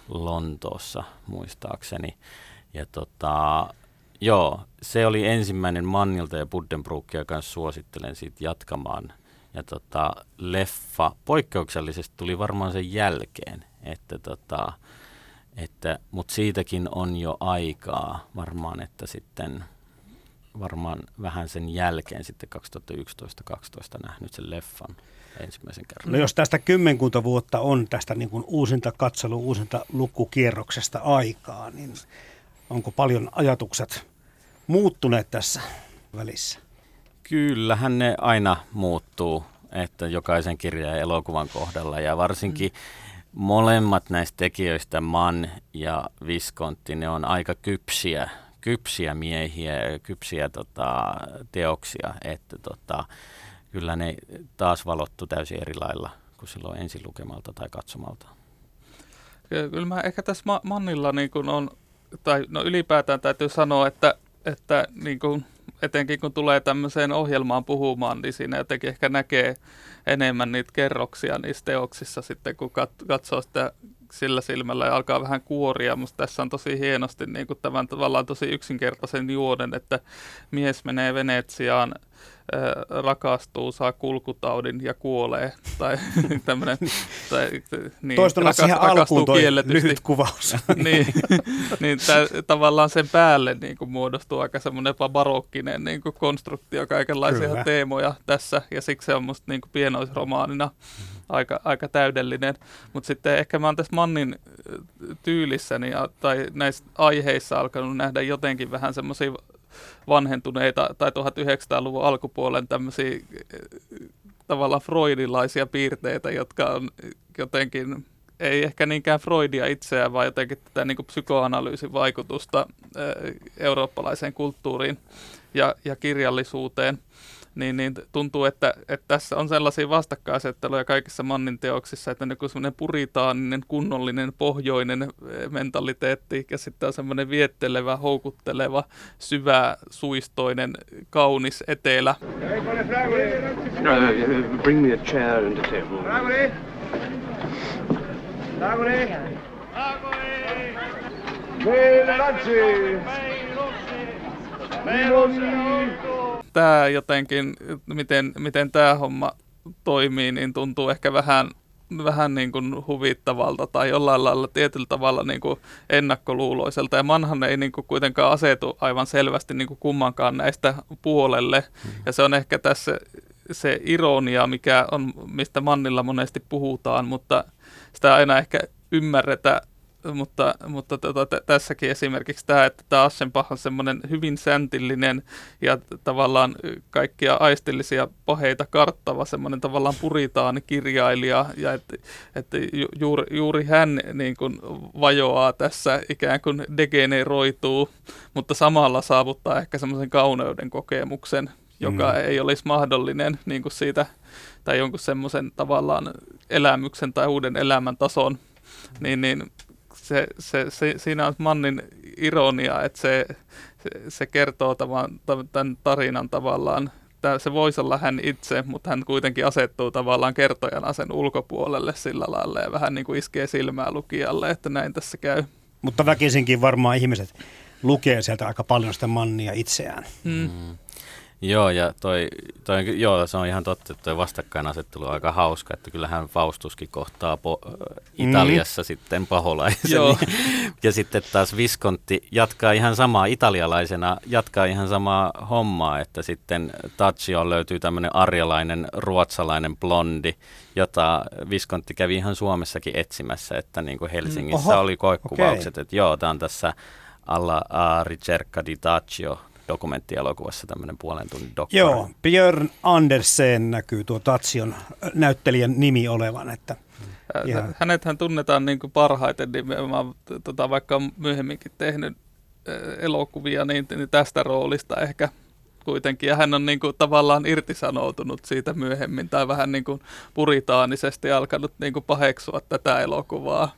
Lontoossa muistaakseni. Ja tota, joo, se oli ensimmäinen Mannilta ja Buddenbrookia kanssa suosittelen siitä jatkamaan. Ja tota, leffa poikkeuksellisesti tuli varmaan sen jälkeen, että tota, että, mutta siitäkin on jo aikaa varmaan, että sitten varmaan vähän sen jälkeen sitten 2011-2012 nähnyt sen leffan ensimmäisen kerran. No jos tästä kymmenkunta vuotta on tästä niin kuin uusinta katselu, uusinta lukukierroksesta aikaa, niin onko paljon ajatukset muuttuneet tässä välissä? Kyllähän ne aina muuttuu, että jokaisen kirjan ja elokuvan kohdalla ja varsinkin molemmat näistä tekijöistä, Mann ja Viskontti, ne on aika kypsiä, kypsiä miehiä kypsiä tota, teoksia, että tota, kyllä ne taas valottu täysin eri lailla kuin silloin ensin lukemalta tai katsomalta. Ky- Kyllä mä ehkä tässä Ma- Mannilla niin kun on, tai no ylipäätään täytyy sanoa, että, että niin kun, etenkin kun tulee tämmöiseen ohjelmaan puhumaan, niin siinä jotenkin ehkä näkee enemmän niitä kerroksia niissä teoksissa sitten, kun kat- katsoo sitä sillä silmällä ja alkaa vähän kuoria. Musta tässä on tosi hienosti niin kuin tämän tavallaan tosi yksinkertaisen juonen, että mies menee Venetsiaan, äh, rakastuu, saa kulkutaudin ja kuolee. <laughs> Tai <laughs> tämmöinen, tai, niin, Toistella siihen alkuun toi kielletysti. lyhyt kuvaus. <laughs> niin, niin tää, tavallaan sen päälle niin kuin muodostuu aika semmoinen barokkinen niin kuin konstruktio, kaikenlaisia Kyllä. teemoja tässä, ja siksi se on musta niin kuin pienoisromaanina <laughs> aika, aika täydellinen. Mutta sitten ehkä mä oon tässä Mannin äh, tyylissäni ja, tai näissä aiheissa alkanut nähdä jotenkin vähän semmoisia vanhentuneita tai 1900-luvun alkupuolen tämmöisiä äh, tavallaan freudilaisia piirteitä, jotka on jotenkin ei ehkä niinkään Freudia itseään, vaan jotenkin tätä niin psykoanalyysin vaikutusta äh, eurooppalaiseen kulttuuriin ja, ja kirjallisuuteen. Niin, niin tuntuu, että, että tässä on sellaisia vastakkainasetteluja kaikissa Mannin teoksissa, että niin semmoinen puritaaninen, kunnollinen, pohjoinen eh, mentaliteetti ja sitten on semmoinen viettelevä, houkutteleva, syvä, suistoinen, kaunis etelä. No, uh, bring me a chair and a table. Tämä jotenkin, miten, miten tämä homma toimii, niin tuntuu ehkä vähän, vähän niin kuin huvittavalta tai jollain lailla tietyllä tavalla niin kuin ennakkoluuloiselta. Ja Manhan ei niin kuin kuitenkaan asetu aivan selvästi niin kuin kummankaan näistä puolelle. Ja se on ehkä tässä se ironia, mikä on, mistä Mannilla monesti puhutaan, mutta sitä ei aina ehkä ymmärretä mutta, mutta tota, t- tässäkin esimerkiksi tämä, että tämä Aschenbach on semmoinen hyvin säntillinen ja tavallaan kaikkia aistillisia paheita karttava semmoinen tavallaan puritaani kirjailija ja että että ju, juuri, juuri hän niin kuin vajoaa tässä ikään kuin degeneroituu, mutta samalla saavuttaa ehkä semmoisen kauneuden kokemuksen, joka Mm. ei olisi mahdollinen niin kuin siitä tai jonkun semmoisen tavallaan elämyksen tai uuden elämän tason, niin, niin se, se, se, siinä on Mannin ironia, että se, se, se kertoo tavan, tämän tarinan tavallaan, Tää, se voisi olla hän itse, mutta hän kuitenkin asettuu tavallaan kertojana sen ulkopuolelle sillä lailla ja vähän niin kuin iskee silmää lukijalle, että näin tässä käy. Mutta väkisinkin varmaan ihmiset lukee sieltä aika paljon sitä mannia itseään. Mm. Mm. Joo, ja toi, toi, joo, se on ihan totta, että toi vastakkainasettelu on aika hauska, että kyllähän Faustuskin kohtaa po, Italiassa mm. sitten paholaisen. Joo. <laughs> ja sitten taas Viskontti jatkaa ihan samaa italialaisena, jatkaa ihan samaa hommaa, että sitten Taccio löytyy tämmöinen arjalainen ruotsalainen blondi, jota Viskontti kävi ihan Suomessakin etsimässä, että niin kuin Helsingissä Oho, oli koekuvaukset, että joo, tämä on tässä alla a ricerca di Taccio dokumenttielokuvassa tämmöinen puolen tunnin dokkari. Joo, Björn Andersen näkyy tuo Tatsion näyttelijän nimi olevan, että Ä, Hänethän tunnetaan niin kuin parhaiten nimenomaan, tota, vaikka on myöhemminkin tehnyt elokuvia, niin, niin tästä roolista ehkä kuitenkin. Ja hän on niin kuin, tavallaan irtisanoutunut siitä myöhemmin tai vähän niin kuin puritaanisesti alkanut niin kuin paheksua tätä elokuvaa.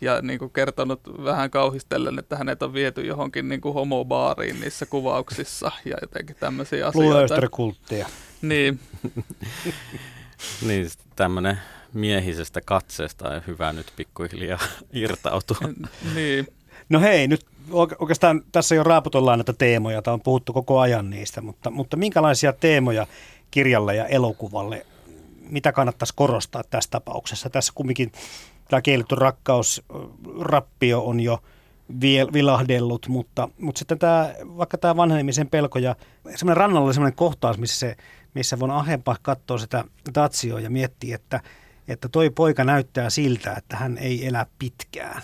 Ja niin kuin kertonut vähän kauhistellen, että hänet on viety johonkin niin kuin homobaariin niissä kuvauksissa ja jotenkin tämmöisiä asioita. kultteja. Niin. <laughs> niin, tämmöinen miehisestä katseesta on hyvä nyt pikkuhiljaa irtautua. niin. No hei, nyt oikeastaan tässä jo raaputellaan näitä teemoja, tai on puhuttu koko ajan niistä, mutta, mutta minkälaisia teemoja kirjalle ja elokuvalle, mitä kannattaisi korostaa tässä tapauksessa? Tässä kumminkin tämä kielletty rakkaus, rappio on jo vilahdellut, mutta, mutta sitten tämä, vaikka tämä vanhenemisen pelko ja semmoinen rannalla semmoinen kohtaus, missä, se, missä von Ahempa katsoo sitä Tatsioa ja miettii, että, että toi poika näyttää siltä, että hän ei elä pitkään.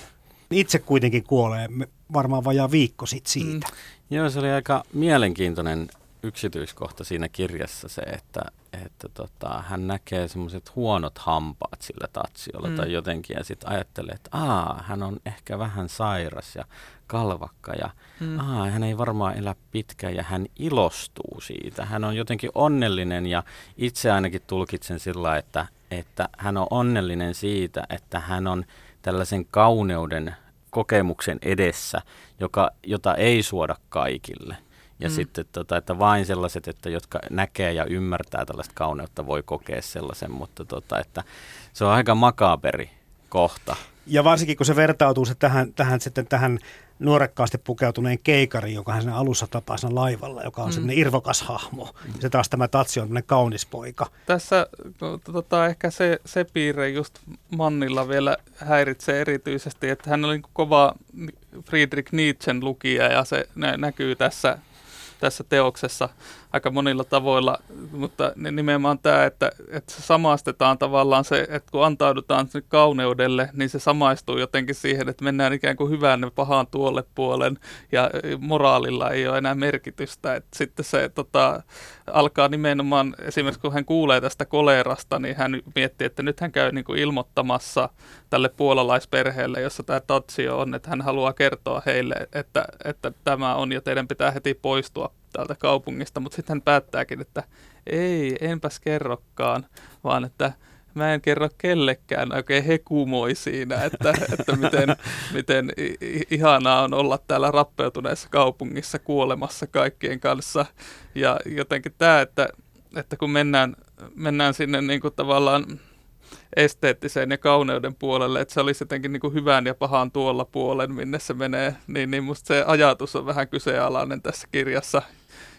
Itse kuitenkin kuolee varmaan vajaa viikko sitten siitä. Mm. Joo, se oli aika mielenkiintoinen yksityiskohta siinä kirjassa se, että, että tota, hän näkee semmoiset huonot hampaat sillä tatsiolla mm. tai jotenkin ja sitten ajattelee, että Aa, hän on ehkä vähän sairas ja kalvakka ja mm. Aa, hän ei varmaan elä pitkään ja hän ilostuu siitä. Hän on jotenkin onnellinen ja itse ainakin tulkitsen sillä, että, että hän on onnellinen siitä, että hän on tällaisen kauneuden kokemuksen edessä, joka, jota ei suoda kaikille. Ja mm. sitten, tota, että vain sellaiset, että jotka näkee ja ymmärtää tällaista kauneutta, voi kokea sellaisen, mutta tota, että se on aika makaberi kohta. Ja varsinkin kun se vertautuu se tähän, tähän, sitten tähän nuorekkaasti pukeutuneen keikari, joka hän alussa tapaa sen laivalla, joka on mm. semmoinen irvokas hahmo. Mm. Ja se taas tämä Tatsi on kaunis poika. Tässä no, tota, ehkä se, se piirre just Mannilla vielä häiritsee erityisesti, että hän oli kova Friedrich Nietzschen lukija ja se nä- näkyy tässä tässä teoksessa aika monilla tavoilla, mutta nimenomaan tämä, että, että se samastetaan tavallaan se, että kun antaudutaan kauneudelle, niin se samaistuu jotenkin siihen, että mennään ikään kuin hyvän ja pahan tuolle puolen ja moraalilla ei ole enää merkitystä. Että sitten se tota, alkaa nimenomaan, esimerkiksi kun hän kuulee tästä kolerasta, niin hän miettii, että nyt hän käy niin kuin ilmoittamassa tälle puolalaisperheelle, jossa tämä Tatsio on, että hän haluaa kertoa heille, että, että tämä on ja teidän pitää heti poistua täältä kaupungista, mutta sitten hän päättääkin, että ei, enpäs kerrokaan, vaan että mä en kerro kellekään, oikein he kumoi siinä, että, että miten, miten ihanaa on olla täällä rappeutuneessa kaupungissa kuolemassa kaikkien kanssa. Ja jotenkin tämä, että, että kun mennään, mennään sinne niin kuin tavallaan esteettiseen ja kauneuden puolelle, että se olisi jotenkin niin kuin hyvän ja pahan tuolla puolen, minne se menee, niin, niin musta se ajatus on vähän kyseenalainen tässä kirjassa.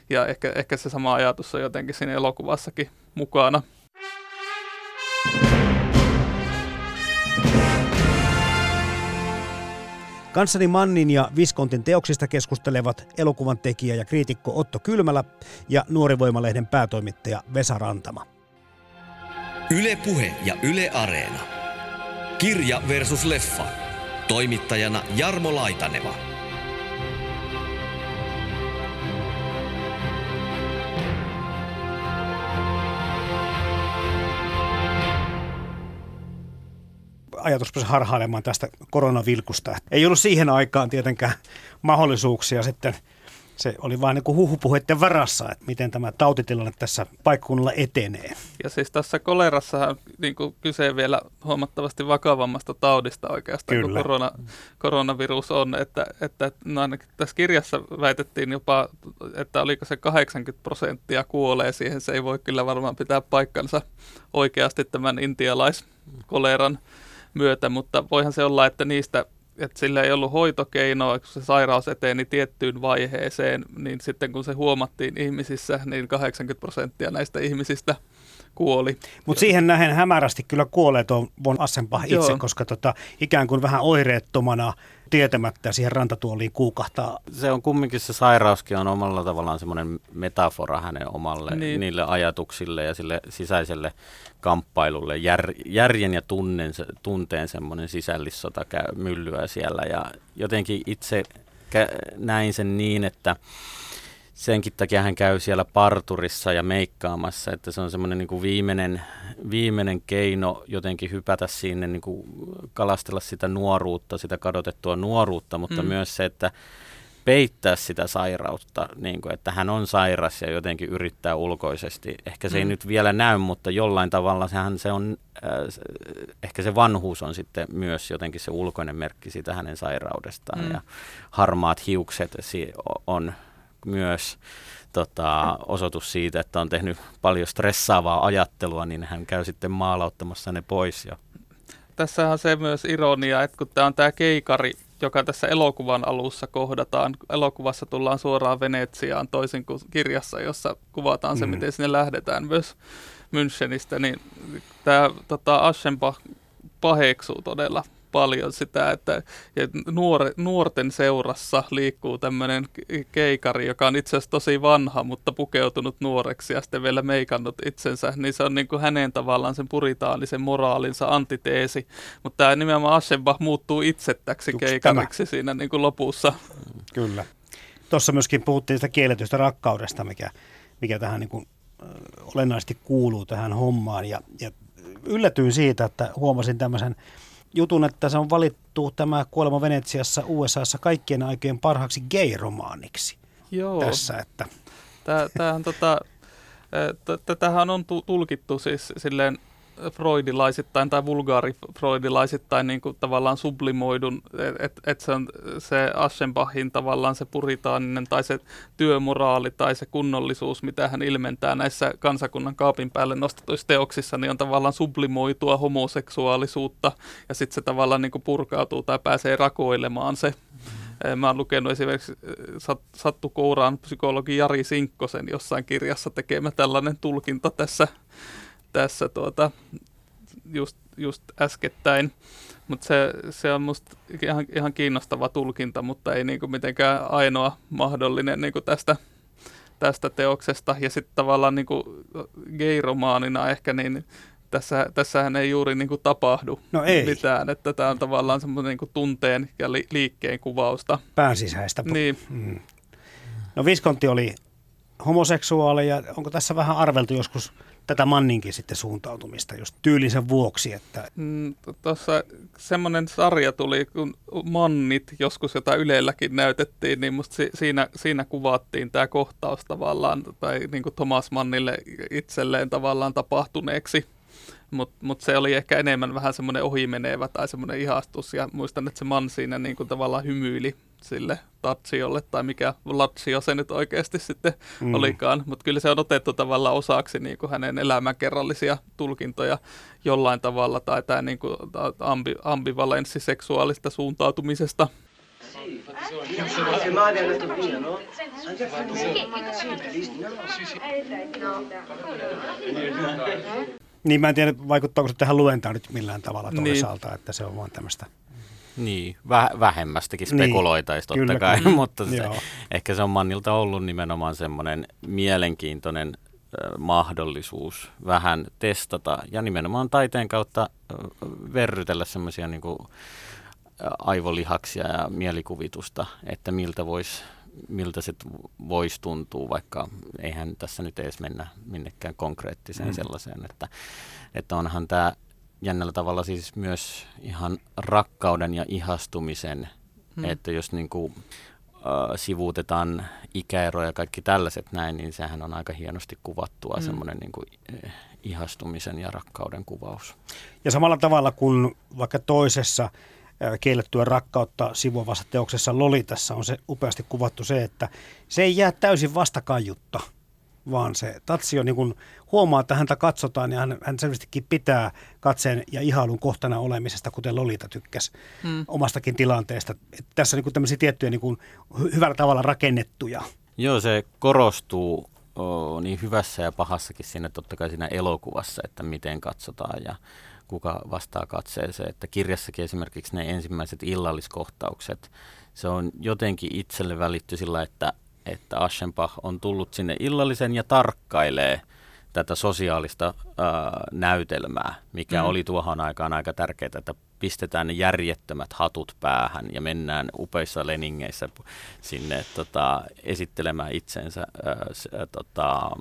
Ja ehkä, ehkä se sama ajatus on jotenkin siinä elokuvassakin mukana. Kanssani Mannin ja Viskontin teoksista keskustelevat elokuvan tekijä ja kriitikko Otto Kylmälä ja Nuorivoimalehden päätoimittaja Vesa Rantama. Yle Puhe ja Yle Areena. Kirja versus leffa. Toimittajana Jarmo Laitaneva. Ajatus harhailemaan tästä koronavilkusta. Ei ollut siihen aikaan tietenkään mahdollisuuksia sitten se oli vain niin huhupuheiden varassa, että miten tämä tautitilanne tässä paikkakunnalla etenee. Ja siis tässä kolerassa on niin kuin kyse vielä huomattavasti vakavammasta taudista oikeastaan Kyllä. kuin korona, koronavirus on. Että, että no ainakin tässä kirjassa väitettiin jopa, että oliko se 80 prosenttia kuolee siihen. Se ei voi kyllä varmaan pitää paikkansa oikeasti tämän intialaiskoleran myötä, mutta voihan se olla, että niistä että sillä ei ollut hoitokeinoa, kun se sairaus eteni tiettyyn vaiheeseen, niin sitten kun se huomattiin ihmisissä, niin 80 prosenttia näistä ihmisistä kuoli. Mutta siihen nähen hämärästi kyllä kuolee tuon Von Assenpah itse, Joo. koska tota, ikään kuin vähän oireettomana tietämättä siihen rantatuoliin kuukahtaa. Se on kumminkin se sairauskin on omalla tavallaan semmoinen metafora hänen omalle niin. niille ajatuksille ja sille sisäiselle kamppailulle. Jär, järjen ja tunnen, tunteen semmoinen sisällissota käy myllyä siellä ja jotenkin itse näin sen niin, että senkin takia hän käy siellä parturissa ja meikkaamassa, että se on semmoinen niin kuin viimeinen, viimeinen keino jotenkin hypätä sinne, niin kuin kalastella sitä nuoruutta, sitä kadotettua nuoruutta, mutta mm. myös se, että peittää sitä sairautta, niin kuin, että hän on sairas ja jotenkin yrittää ulkoisesti. Ehkä se mm. ei nyt vielä näy, mutta jollain tavalla sehän se on, äh, ehkä se vanhuus on sitten myös jotenkin se ulkoinen merkki siitä hänen sairaudestaan. Mm. Ja harmaat hiukset on myös tota, osoitus siitä, että on tehnyt paljon stressaavaa ajattelua, niin hän käy sitten maalauttamassa ne pois. Ja. Tässä on se myös ironia, että kun tämä on tämä keikari, joka tässä elokuvan alussa kohdataan. Elokuvassa tullaan suoraan Venetsiaan toisin kuin kirjassa, jossa kuvataan se, mm. miten sinne lähdetään myös Münchenistä, niin tämä tota, Aschenbach paheksuu todella paljon sitä, että nuore, nuorten seurassa liikkuu tämmöinen keikari, joka on itse asiassa tosi vanha, mutta pukeutunut nuoreksi ja sitten vielä meikannut itsensä, niin se on niin kuin hänen tavallaan sen puritaanisen moraalinsa antiteesi. Mutta tämä nimenomaan Aschenbach muuttuu itse täksi Juks keikariksi tämä? siinä niin kuin lopussa. Kyllä. Tuossa myöskin puhuttiin sitä kielletystä rakkaudesta, mikä, mikä tähän niin kuin, olennaisesti kuuluu tähän hommaan. Ja, ja yllätyin siitä, että huomasin tämmöisen jutun, että se on valittu tämä Kuolema Venetsiassa USAssa kaikkien aikojen parhaaksi gay-romaaniksi. Joo. Tässä, että. Tämähän tota, tätähän on tulkittu siis silleen freudilaisittain tai vulgaari-freudilaisittain niin kuin tavallaan sublimoidun, että et se on se Aschenbachin tavallaan se puritaaninen tai se työmoraali tai se kunnollisuus, mitä hän ilmentää näissä kansakunnan kaapin päälle nostetuissa teoksissa, niin on tavallaan sublimoitua homoseksuaalisuutta ja sitten se tavallaan niin kuin purkautuu tai pääsee rakoilemaan se. Mä oon lukenut esimerkiksi Sattu Kouraan psykologi Jari Sinkkosen jossain kirjassa tekemä tällainen tulkinta tässä tässä tuota, just, just äskettäin. Mutta se, se on musta ihan, ihan kiinnostava tulkinta, mutta ei niinku mitenkään ainoa mahdollinen niinku tästä, tästä teoksesta. Ja sitten tavallaan niinku gay-romaanina ehkä niin tässä, tässähän ei juuri niinku tapahdu no ei. mitään, että tämä on tavallaan semmoinen niinku tunteen ja li, liikkeen kuvausta. Päänsisäistä. Niin. Mm. No Viskontti oli homoseksuaali ja onko tässä vähän arveltu joskus tätä Manninkin sitten suuntautumista just tyylinsä vuoksi. Että... Mm, Tuossa semmoinen sarja tuli, kun Mannit joskus, jota Ylelläkin näytettiin, niin musta si- siinä, siinä kuvattiin tämä kohtaus tavallaan, tai niin kuin Thomas Mannille itselleen tavallaan tapahtuneeksi. Mutta mut se oli ehkä enemmän vähän semmoinen ohimenevä tai semmoinen ihastus. Ja muistan, että se man siinä niin kuin tavallaan hymyili sille Tatsiolle tai mikä Latsio se nyt oikeasti sitten mm. olikaan. Mutta kyllä se on otettu tavallaan osaksi niin kuin hänen elämänkerrallisia tulkintoja jollain tavalla tai tämä niin kuin ambi, ambivalenssi seksuaalista suuntautumisesta. Niin mä en tiedä, vaikuttaako se tähän luentaan nyt millään tavalla niin. toisaalta, niin. että se on vaan tämmöistä niin, väh- vähemmästäkin niin, spekuloitaisi niin, totta kyllä, kai, <laughs> mutta se, ehkä se on Mannilta ollut nimenomaan semmoinen mielenkiintoinen äh, mahdollisuus vähän testata ja nimenomaan taiteen kautta äh, verrytellä semmoisia niin kuin, äh, aivolihaksia ja mielikuvitusta, että miltä voisi miltä se voisi tuntua, vaikka eihän tässä nyt edes mennä minnekään konkreettiseen mm. sellaiseen, että, että onhan tämä jännällä tavalla siis myös ihan rakkauden ja ihastumisen, hmm. että jos niin kuin, äh, sivuutetaan ikäeroja ja kaikki tällaiset näin, niin sehän on aika hienosti kuvattua hmm. semmoinen niin kuin, eh, ihastumisen ja rakkauden kuvaus. Ja samalla tavalla kuin vaikka toisessa kiellettyä rakkautta sivuavassa teoksessa Lolitassa on se upeasti kuvattu se, että se ei jää täysin vastakaiutta – vaan se Tatsio niin kun huomaa, että häntä katsotaan ja hän, hän selvästikin pitää katseen ja ihailun kohtana olemisesta, kuten Lolita tykkäsi mm. omastakin tilanteesta. Että tässä on niin tämmöisiä tiettyjä niin kuin hyvällä tavalla rakennettuja. Joo, se korostuu oh, niin hyvässä ja pahassakin siinä totta kai siinä elokuvassa, että miten katsotaan ja kuka vastaa katseeseen. Että kirjassakin esimerkiksi ne ensimmäiset illalliskohtaukset, se on jotenkin itselle välitty sillä, että että Aschenbach on tullut sinne illallisen ja tarkkailee tätä sosiaalista ää, näytelmää, mikä mm. oli tuohon aikaan aika tärkeää, että pistetään ne järjettömät hatut päähän ja mennään upeissa leningeissä sinne tota, esittelemään itsensä ää, s, ää, tota,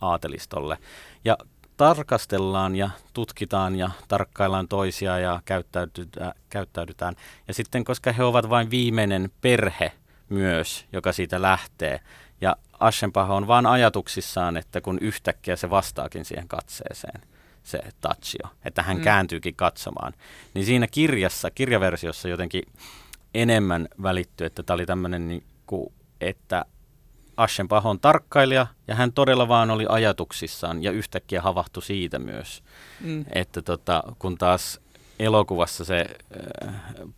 aatelistolle. Ja tarkastellaan ja tutkitaan ja tarkkaillaan toisia ja käyttäydytään, käyttäydytään. Ja sitten, koska he ovat vain viimeinen perhe myös, joka siitä lähtee, ja Aschenbach on vain ajatuksissaan, että kun yhtäkkiä se vastaakin siihen katseeseen, se Tachio, että hän mm. kääntyykin katsomaan, niin siinä kirjassa, kirjaversiossa jotenkin enemmän välittyy, että tämä oli tämmöinen, niin kuin, että Aschenbach on tarkkailija ja hän todella vaan oli ajatuksissaan ja yhtäkkiä havahtui siitä myös. Mm. Että tota, kun taas elokuvassa se äh,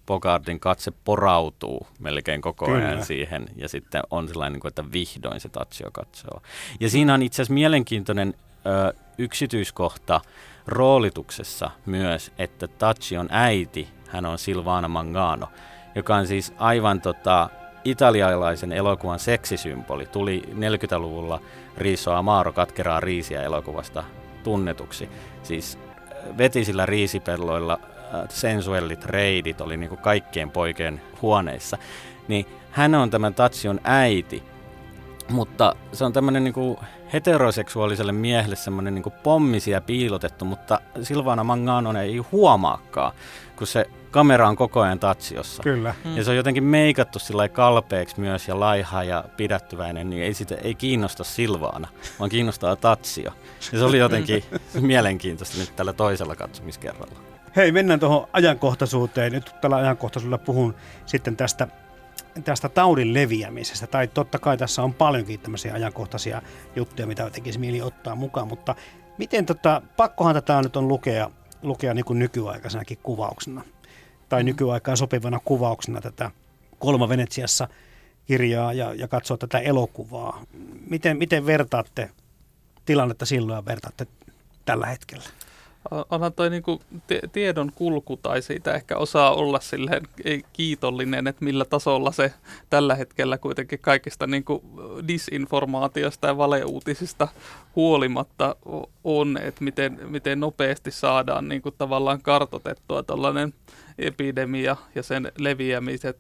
Bogardin katse porautuu melkein koko Kyllä. ajan siihen ja sitten on sellainen, niin kuin, että vihdoin se Tatsio katsoo. Ja siinä on itse asiassa mielenkiintoinen yksityiskohta roolituksessa myös, että Tatsion äiti, hän on Silvana Mangano, joka on siis aivan tota, italialaisen elokuvan seksisymboli. Tuli 40-luvulla Riso Amaro katkeraa riisiä elokuvasta tunnetuksi. Siis veti sillä riisipelloilla sensuellit reidit, oli niin kuin kaikkien poikien huoneissa. Niin hän on tämän Tatsion äiti, mutta se on tämmöinen niin heteroseksuaaliselle miehelle semmoinen niin pommisia piilotettu, mutta Silvana Mangano ei huomaakaan, kun se kamera on koko ajan tatsiossa. Kyllä. Mm. Ja se on jotenkin meikattu sillä kalpeeksi myös ja laiha ja pidättyväinen, niin ei, sitä, ei kiinnosta Silvaana, vaan kiinnostaa tatsio. Ja se oli jotenkin <laughs> mielenkiintoista nyt tällä toisella katsomiskerralla. Hei, mennään tuohon ajankohtaisuuteen. Nyt tällä ajankohtaisuudella puhun sitten tästä tästä taudin leviämisestä, tai totta kai tässä on paljonkin tämmöisiä ajankohtaisia juttuja, mitä tekisi mieli ottaa mukaan, mutta miten tota, pakkohan tätä nyt on lukea, lukea niin kuin nykyaikaisenakin kuvauksena, tai nykyaikaan sopivana kuvauksena tätä Kolma Venetsiassa kirjaa ja, ja katsoa tätä elokuvaa. Miten, miten vertaatte tilannetta silloin ja vertaatte tällä hetkellä? onhan toi niinku tiedon kulku tai siitä ehkä osaa olla silleen kiitollinen, että millä tasolla se tällä hetkellä kuitenkin kaikista niinku disinformaatiosta ja valeuutisista huolimatta on, että miten, miten nopeasti saadaan niinku tavallaan kartotettua tällainen epidemia ja sen leviämiset.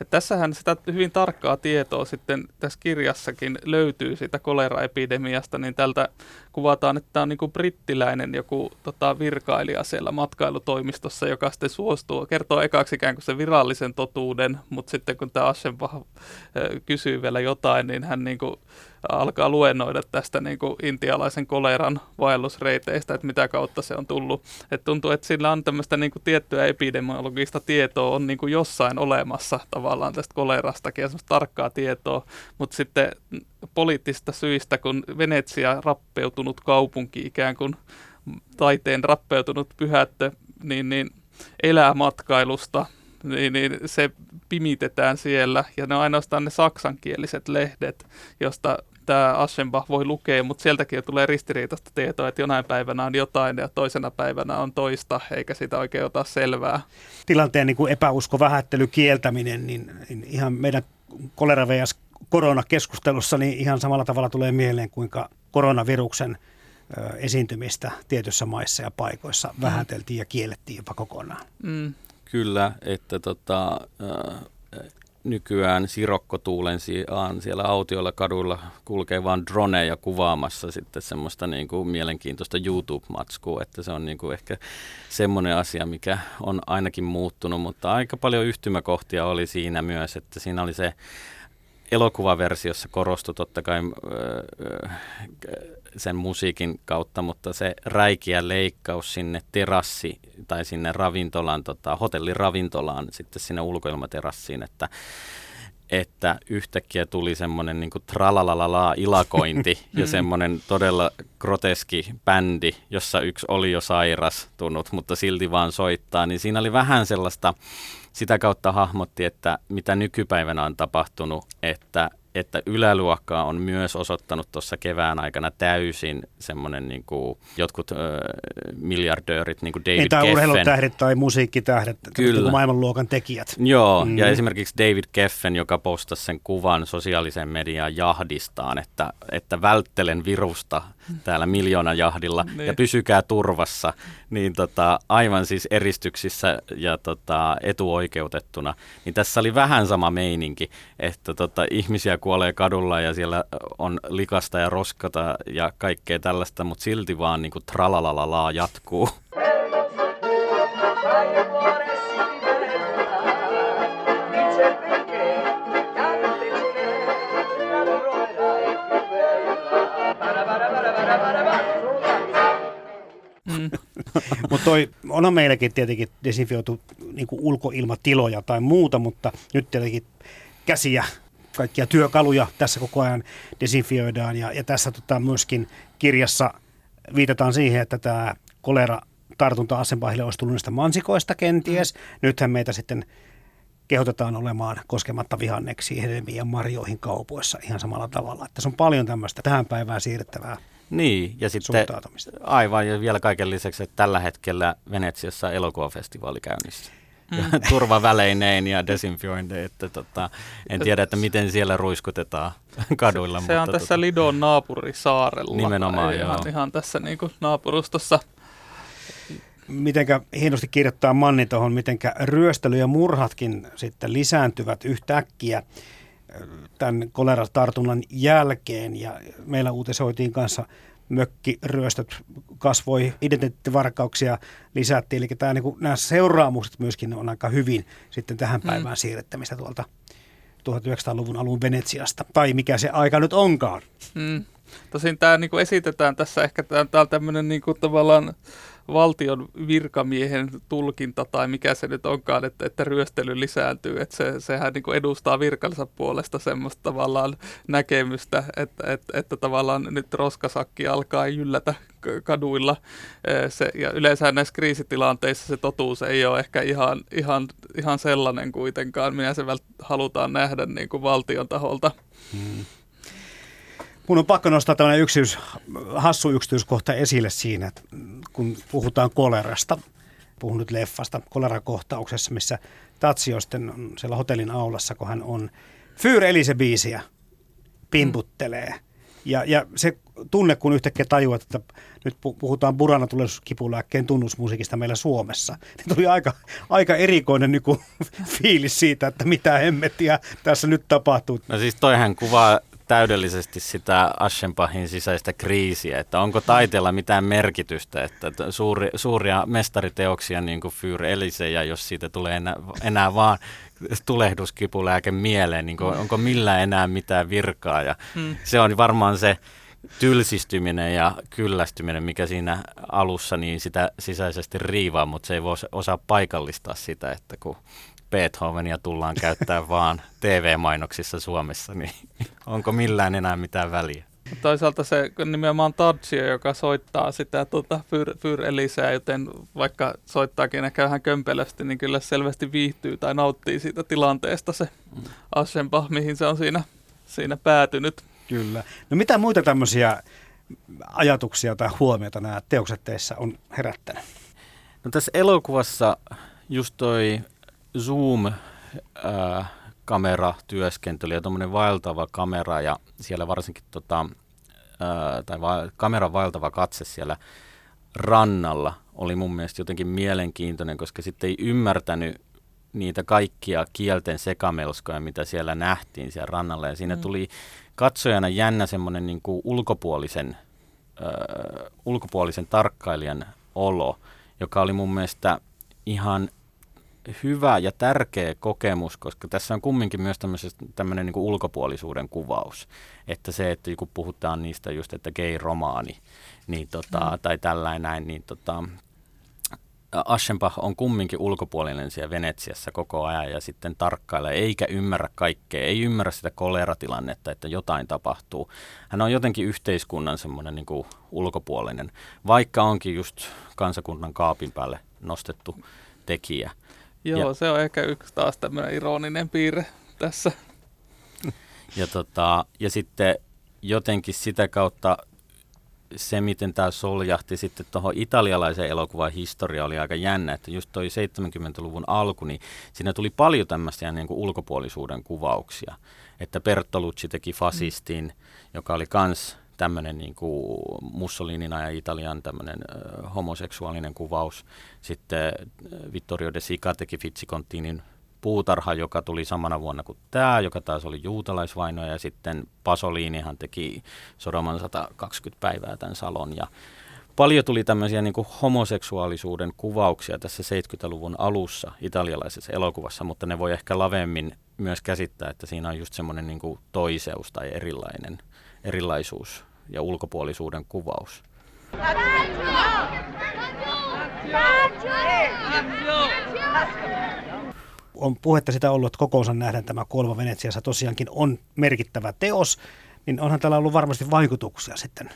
Et tässähän sitä hyvin tarkkaa tietoa sitten tässä kirjassakin löytyy siitä koleraepidemiasta, niin tältä kuvataan, että tämä on niin brittiläinen joku tota, virkailija siellä matkailutoimistossa, joka sitten suostuu, kertoo ekaksi ikään kuin sen virallisen totuuden, mutta sitten kun tämä Aschenbach kysyy vielä jotain, niin hän niin kuin alkaa luennoida tästä niin kuin intialaisen koleran vaellusreiteistä, että mitä kautta se on tullut. Et tuntuu, että sillä on tämmöistä niin kuin tiettyä epidemiologista tietoa on niin kuin jossain olemassa tavallaan tästä kolerastakin ja semmoista tarkkaa tietoa, mutta sitten poliittisista syistä, kun Venetsia rappeutunut kaupunki ikään kuin taiteen rappeutunut pyhättö, niin, niin elää matkailusta, niin, niin se pimitetään siellä, ja ne on ainoastaan ne saksankieliset lehdet, josta tämä Aschenbach voi lukea, mutta sieltäkin tulee ristiriitaista tietoa, että jonain päivänä on jotain ja toisena päivänä on toista, eikä sitä oikein ota selvää. Tilanteen niin kuin epäusko, vähättely, kieltäminen, niin, niin ihan meidän kolera vs. koronakeskustelussa niin ihan samalla tavalla tulee mieleen, kuinka koronaviruksen esiintymistä tietyissä maissa ja paikoissa mm. vähäteltiin ja kiellettiin jopa kokonaan. Mm. Kyllä, että tota, nykyään sirokkotuulen sijaan siellä autioilla kaduilla kulkee vain droneja kuvaamassa sitten semmoista niin kuin mielenkiintoista YouTube-matskua, että se on niin kuin ehkä semmoinen asia, mikä on ainakin muuttunut, mutta aika paljon yhtymäkohtia oli siinä myös, että siinä oli se elokuvaversiossa korostui totta kai öö, sen musiikin kautta, mutta se räikeä leikkaus sinne terassi tai sinne ravintolaan, tota, hotelliravintolaan, sitten sinne ulkoilmaterassiin, että että yhtäkkiä tuli semmoinen niin tralalalala ilakointi <laughs> ja semmoinen todella groteski bändi, jossa yksi oli jo sairastunut, mutta silti vaan soittaa, niin siinä oli vähän sellaista, sitä kautta hahmotti, että mitä nykypäivänä on tapahtunut, että että yläluokka on myös osoittanut tuossa kevään aikana täysin semmoinen niin kuin jotkut ö, miljardöörit, niin kuin David Ei Geffen. urheilutähdet tai musiikkitähdet, Kyllä. niin maailmanluokan tekijät. Joo, Mm. ja esimerkiksi David Geffen, joka postasi sen kuvan sosiaaliseen mediaan jahdistaan, että, että välttelen virusta täällä miljoona jahdilla ja Niin. pysykää turvassa, niin tota, aivan siis eristyksissä ja tota, etuoikeutettuna. Niin tässä oli vähän sama meininki, että tota, ihmisiä kuolee kadulla ja siellä on likasta ja roskata ja kaikkea tällaista, mutta silti vaan niin kuin tralalalala jatkuu. Mm. <laughs> Mutta toi onhan meilläkin tietenkin desinfioitu niin ulkoilmatiloja tai muuta, mutta nyt tietenkin käsiä, kaikkia työkaluja tässä koko ajan desinfioidaan. Ja, ja tässä tota, myöskin kirjassa viitataan siihen, että tämä kolera tartunta Assenbachille olisi tullut niistä mansikoista kenties. Nythän meitä sitten kehotetaan olemaan koskematta vihanneksiin, hedelmiin ja marjoihin kaupoissa ihan samalla tavalla. Että se on paljon tämmöistä tähän päivään siirrettävää Niin, ja sitten. Aivan, ja vielä kaiken lisäksi, että tällä hetkellä Venetsiassa on elokuvafestivaali käynnissä. Mm. <laughs> Turvaväleineen ja desinfiointein, että tota, en tiedä, että miten siellä ruiskutetaan <laughs> kaduilla. Se on mutta tässä Lidon naapurisaarella. Nimenomaan, ihan, joo. ihan tässä niin kuin naapurustossa. mitenkä hienosti kirjoittaa Manni tuohon, mitenkä ryöstely ja murhatkin sitten lisääntyvät yhtäkkiä tämän koleratartunnan jälkeen. Ja meillä uutisoitiin kanssa mökkiryöstöt kasvoi, identiteettivarkauksia lisättiin. Eli tämä, niin kuin, nämä seuraamukset myöskin on aika hyvin sitten tähän päivään siirrettämistä tuolta 1900-luvun alun Venetsiasta. Tai mikä se aika nyt onkaan. Mm. Tosin tämä niin esitetään tässä ehkä tämä on tämmöinen niin tavallaan valtion virkamiehen tulkinta tai mikä se nyt onkaan, että, että ryöstely lisääntyy. Että se, sehän niin edustaa virkansa puolesta semmoista tavallaan näkemystä, että, että, että tavallaan nyt roskasakki alkaa jyllätä k- kaduilla. Se, ja yleensä näissä kriisitilanteissa se totuus ei ole ehkä ihan, ihan, ihan sellainen kuitenkaan, minä se halutaan nähdä niin kuin valtion taholta. Mun on pakko nostaa tämmöinen yksityis, hassu yksityiskohta esille siinä, että kun puhutaan kolerasta, puhun nyt leffasta, kolerakohtauksessa, missä Tatsio sitten on siellä hotellin aulassa, kun hän on Fyr Elise-biisiä pimputtelee. Ja, ja se tunne, kun yhtäkkiä tajuat, että nyt pu- puhutaan Burana tulesuskipulääkkeen tunnusmusiikista meillä Suomessa, <laughs> niin tuli aika, aika erikoinen niin kuin, <laughs> fiilis siitä, että mitä hemmettiä tässä nyt tapahtuu. No siis toihan kuvaa täydellisesti sitä Aschenbachin sisäistä kriisiä, että onko taiteella mitään merkitystä, että suuri, suuria mestariteoksia niin kuin Fyr Elise, ja jos siitä tulee enää, enää vaan tulehduskipulääke mieleen, niin kuin, onko millään enää mitään virkaa, ja Mm. se on varmaan se tylsistyminen ja kyllästyminen, mikä siinä alussa niin sitä sisäisesti riivaa, mutta se ei voi osaa paikallistaa sitä, että kun Beethovenia tullaan käyttää vaan TV-mainoksissa Suomessa, niin onko millään enää mitään väliä? Toisaalta se nimenomaan Tadzio, joka soittaa sitä tuota, Fyr, Fyr Elisää, joten vaikka soittaakin ehkä vähän kömpelösti, niin kyllä selvästi viihtyy tai nauttii siitä tilanteesta se Aschenbach, mihin se on siinä, siinä päätynyt. Kyllä. No mitä muita tämmöisiä ajatuksia tai huomiota nämä teokset teissä on herättänyt? No tässä elokuvassa just toi Zoom-kameratyöskentely ja tuommoinen vaeltava kamera ja siellä varsinkin tota, ää, tai va- kameran vaeltava katse siellä rannalla oli mun mielestä jotenkin mielenkiintoinen, koska sitten ei ymmärtänyt niitä kaikkia kielten sekamelskoja, mitä siellä nähtiin siellä rannalla. Ja siinä Mm. tuli katsojana jännä semmoinen niin kuin ulkopuolisen, ö, ulkopuolisen tarkkailijan olo, joka oli mun mielestä ihan hyvä ja tärkeä kokemus, koska tässä on kumminkin myös tämmöinen niin ulkopuolisuuden kuvaus. Että se, että kun puhutaan niistä just, että gay-romaani niin tota, mm. tai tällainen näin, niin tota, Aschenbach on kumminkin ulkopuolinen siellä Venetsiassa koko ajan ja sitten tarkkailee, eikä ymmärrä kaikkea, ei ymmärrä sitä koleratilannetta, että jotain tapahtuu. Hän on jotenkin yhteiskunnan semmoinen niin kuin ulkopuolinen, vaikka onkin just kansakunnan kaapin päälle nostettu tekijä. Joo, Ja- se on ehkä yksi taas tämmöinen ironinen piirre tässä. Ja, tota, ja sitten jotenkin sitä kautta se, miten tämä soljahti sitten tuohon italialaisen elokuvan historia oli aika jännä, että just toi 70-luvun alku, niin siinä tuli paljon tämmöisiä niin kuin ulkopuolisuuden kuvauksia. Että Bertolucci teki Fasistin, mm. joka oli kans tämmöinen niin kuin Mussolinin ja Italian tämmöinen homoseksuaalinen kuvaus. Sitten Vittorio de Sica teki Fizzicontinin puutarha, joka tuli samana vuonna kuin tämä, joka taas oli juutalaisvaino, ja sitten Pasolinihan teki Sodoman 120 päivää tämän salon, ja paljon tuli tämmöisiä niin kuin homoseksuaalisuuden kuvauksia tässä 70-luvun alussa italialaisessa elokuvassa, mutta ne voi ehkä lavemmin myös käsittää, että siinä on just semmoinen niin kuin toiseus tai erilainen, erilaisuus ja ulkopuolisuuden kuvaus. On puhetta sitä ollut, että kokoonsa nähdään tämä Kuolema Venetsiassa tosiaankin on merkittävä teos, niin onhan tällä ollut varmasti vaikutuksia sitten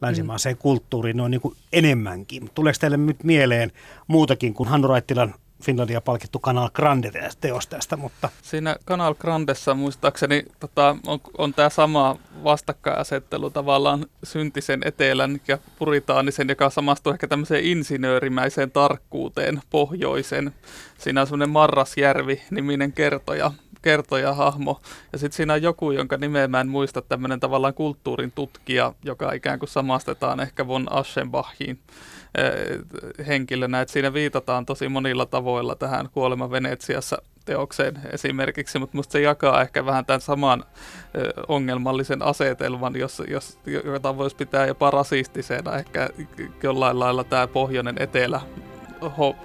länsimaiseen mm. kulttuuriin noin niin kuin enemmänkin. Tuleeko teille nyt mieleen muutakin kuin Hannu Raittilan Finlandia palkittu Kanal Grande teos tästä, mutta... Siinä Kanal Grandessa muistaakseni tota, on, on tämä sama vastakkainasettelu tavallaan syntisen etelän ja puritaanisen, joka samastuu ehkä tämmöiseen insinöörimäiseen tarkkuuteen pohjoisen. Siinä on semmoinen Marrasjärvi-niminen kertoja, kertoja hahmo. Ja sitten siinä on joku, jonka nimeä mä en muista, tämmöinen tavallaan kulttuurin tutkija, joka ikään kuin samastetaan ehkä von Aschenbachiin henkilönä, että siinä viitataan tosi monilla tavoilla tähän Kuolema Venetsiassa teokseen esimerkiksi, mutta musta se jakaa ehkä vähän tämän saman ongelmallisen asetelman, jos, jos, jota voisi pitää jopa rasistisena, ehkä jollain lailla tämä pohjoinen etelä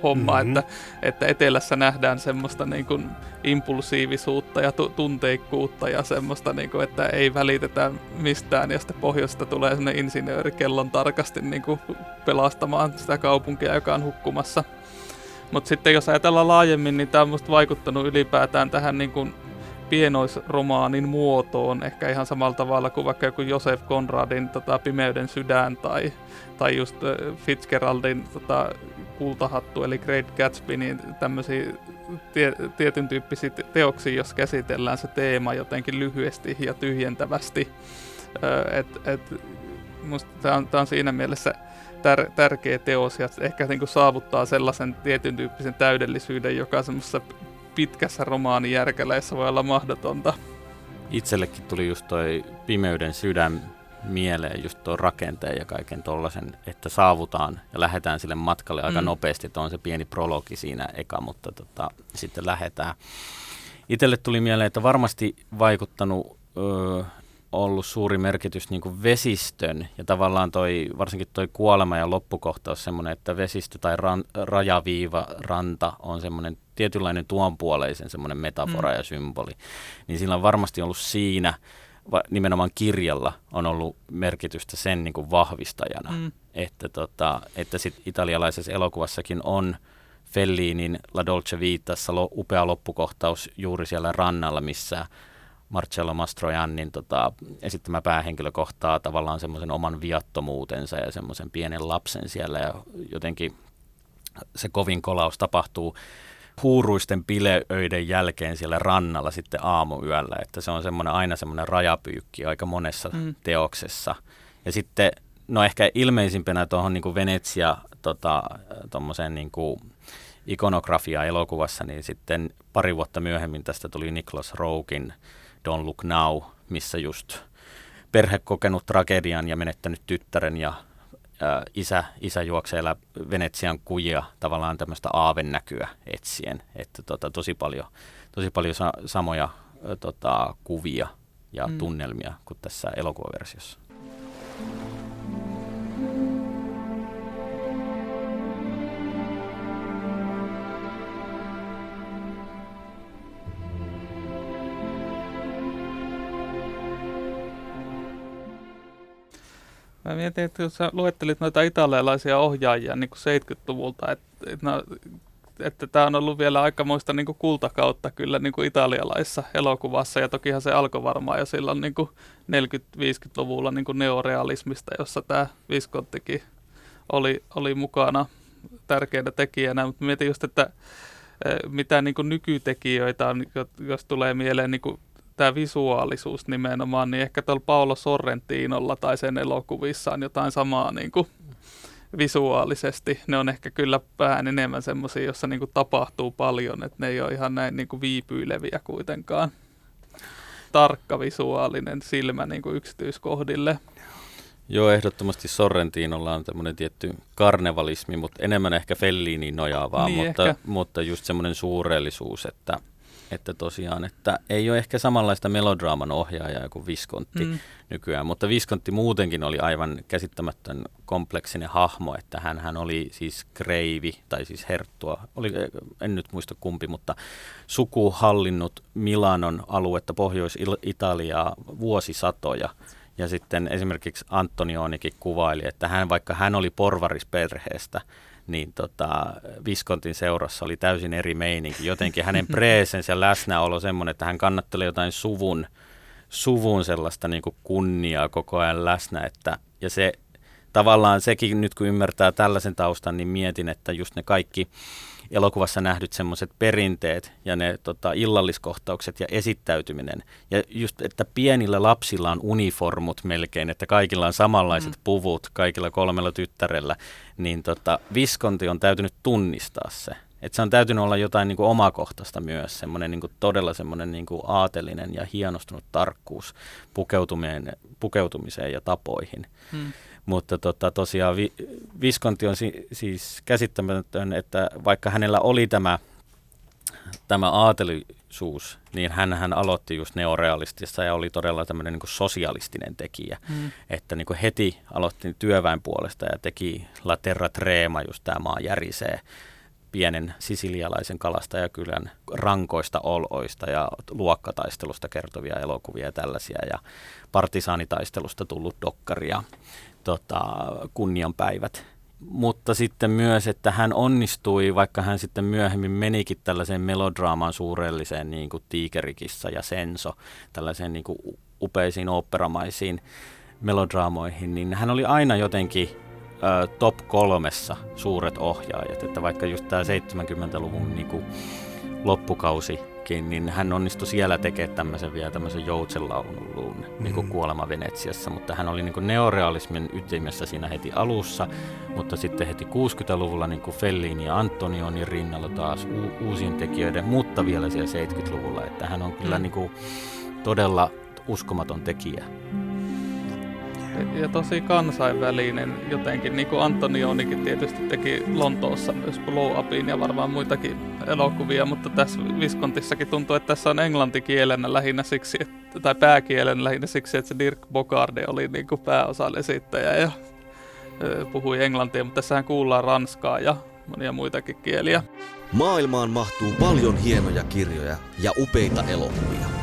homma, mm-hmm. että, että etelässä nähdään semmoista niin kuin impulsiivisuutta ja tu- tunteikkuutta ja semmoista, niin kuin, että ei välitetä mistään ja sitten pohjoista tulee semmoinen insinööri kellon tarkasti niin kuin pelastamaan sitä kaupunkia, joka on hukkumassa. Mutta sitten jos ajatellaan laajemmin, niin tämä on musta vaikuttanut ylipäätään tähän niin kuin pienoisromaanin muotoon, ehkä ihan samalla tavalla kuin vaikka joku Josef Konradin tota, Pimeyden sydän tai, tai just Fitzgeraldin tota, kultahattu eli Great Gatsby, niin tämmöisiä tie, tietyn tyyppisiä teoksia, jos käsitellään se teema jotenkin lyhyesti ja tyhjentävästi. Et, et, musta tämä on, on siinä mielessä tär, tärkeä teos ja ehkä niin saavuttaa sellaisen tietyn tyyppisen täydellisyyden, joka semmoisessa pitkässä romaanijärkeleissä voi olla mahdotonta. Itsellekin tuli just toi Pimeyden sydän mieleen just tuon rakenteen ja kaiken tollasen, että saavutaan ja lähdetään sille matkalle aika mm. nopeasti, että on se pieni prologi siinä eka, mutta tota, sitten lähdetään. Itelle tuli mieleen, että varmasti vaikuttanut ö, ollut suuri merkitys niin kuin vesistön ja tavallaan toi, varsinkin toi kuolema ja loppukohtaus semmoinen, että vesistö tai ran, rajaviiva, ranta on semmoinen tietynlainen tuonpuoleisen semmoinen metafora mm. ja symboli. Niin sillä on varmasti ollut siinä nimenomaan kirjalla on ollut merkitystä sen niin kuin vahvistajana. Mm. Että, tota, että sit italialaisessa elokuvassakin on Fellinin La Dolce Vitassa lo, upea loppukohtaus juuri siellä rannalla, missä Marcello Mastroiannin tota, esittämä päähenkilö kohtaa tavallaan semmoisen oman viattomuutensa ja semmoisen pienen lapsen siellä ja jotenkin se kovin kolaus tapahtuu huuruisten pileöiden jälkeen siellä rannalla sitten aamuyöllä, että se on semmoinen aina semmoinen rajapyykki aika monessa mm. teoksessa. Ja sitten, no ehkä ilmeisimpänä tuohon niin Venetsia tota, niin kuin ikonografia elokuvassa, niin sitten pari vuotta myöhemmin tästä tuli Niklas Roukin Don't Look Now, missä just perhe kokenut tragedian ja menettänyt tyttären ja isä, isä juoksee Venetsian kujia tavallaan tämmöistä aavennäkyä etsien. Että tota, tosi paljon, tosi paljon sa- samoja tota, kuvia ja mm. tunnelmia kuin tässä elokuvaversiossa. Mä mietin, että jos sä luettelit noita italialaisia ohjaajia niin kuin 70-luvulta, että, että, että tämä on ollut vielä aikamoista niin kuin kultakautta kyllä niin italialaisessa elokuvassa. Ja tokihan se alkoi varmaan jo silloin niin kuin 40-50-luvulla niin kuin neorealismista, jossa tämä Viscontikin oli, oli mukana tärkeänä tekijänä. Mutta mietin just, että e, mitä niin kuin nykytekijöitä on, jos tulee mieleen niin kuin tämä visuaalisuus nimenomaan, niin ehkä tuolla Paolo Sorrentinolla tai sen elokuvissa on jotain samaa niin kuin visuaalisesti. Ne on ehkä kyllä vähän enemmän semmoisia, jossa niin kuin tapahtuu paljon, että ne ei ole ihan näin niin kuin viipyileviä kuitenkaan. Tarkka visuaalinen silmä niin kuin yksityiskohdille. Joo, ehdottomasti Sorrentinolla on tämmöinen tietty karnevalismi, mutta enemmän ehkä Felliniin nojaavaa, Niin mutta, ehkä. mutta just semmoinen suurellisuus, että, että tosiaan, että ei ole ehkä samanlaista melodraaman ohjaajaa kuin Viskontti Mm. nykyään, mutta Viskontti muutenkin oli aivan käsittämätön kompleksinen hahmo, että hän, hän oli siis kreivi, tai siis herttua, oli, en nyt muista kumpi, mutta suku hallinnut Milanon aluetta, Pohjois-Italiaa vuosisatoja, ja sitten esimerkiksi Antonionikin kuvaili, että hän, vaikka hän oli porvarisperheestä, niin tota, Viskontin seurassa oli täysin eri meininki. Jotenkin hänen presens ja läsnäolo semmoinen, että hän kannattelee jotain suvun, suvun sellaista niin kuin kunniaa koko ajan läsnä. Että, ja se tavallaan sekin nyt kun ymmärtää tällaisen taustan, niin mietin, että just ne kaikki elokuvassa nähdyt semmoiset perinteet ja ne tota, illalliskohtaukset ja esittäytyminen. Ja just, että pienillä lapsilla on uniformut melkein, että kaikilla on samanlaiset mm. puvut, kaikilla kolmella tyttärellä, niin tota, Viskonti on täytynyt tunnistaa se. Että se on täytynyt olla jotain niin kuin omakohtaista myös, semmoinen niin kuin todella semmoinen niin kuin aatelinen ja hienostunut tarkkuus pukeutumiseen, pukeutumiseen ja tapoihin. Mm. Mutta tota, tosiaan vi, Viskonti on si, siis käsittämätön, että vaikka hänellä oli tämä, tämä aatelisuus, niin hän, hän aloitti just neorealistissa ja oli todella tämmöinen niin sosialistinen tekijä. Mm. Että niin heti aloitti työväen puolesta ja teki La Terra Trema, just tämä maa järisee pienen sisilialaisen kalastajakylän rankoista oloista ja luokkataistelusta kertovia elokuvia ja tällaisia ja partisaanitaistelusta tullut dokkari ja tota, kunnianpäivät. Mutta sitten myös, että hän onnistui, vaikka hän sitten myöhemmin menikin tällaiseen melodraamaan suurelliseen, niin kuin Tiikerikissa ja Senso, tällaiseen niin kuin upeisiin oopperamaisiin melodraamoihin, niin hän oli aina jotenkin ö, top kolmessa suuret ohjaajat, että vaikka just tämä 70-luvun niin kuin loppukausikin, niin hän onnistui siellä tekemään tämmöisen vielä tämmöisen joutsenlaulun niin kuin Mm. Kuolema Venetsiassa, mutta hän oli niin kuin neorealismin ytimessä siinä heti alussa, mutta sitten heti 60-luvulla niin kuin Fellini ja Antonioni rinnalla taas u- uusien tekijöiden, mutta vielä siellä 70-luvulla, että hän on kyllä Mm. niin kuin todella uskomaton tekijä. Ja tosi kansainvälinen jotenkin, niin kuin Antonionikin tietysti teki Lontoossa myös Blow Upin ja varmaan muitakin elokuvia, mutta tässä Viskontissakin tuntuu, että tässä on englantikielenä lähinnä siksi, että, tai pääkielen lähinnä siksi, että se Dirk Bogarde oli niin kuin pääosan esittäjä ja puhui englantia, mutta tässähän kuullaan ranskaa ja monia muitakin kieliä. Maailmaan mahtuu paljon hienoja kirjoja ja upeita elokuvia.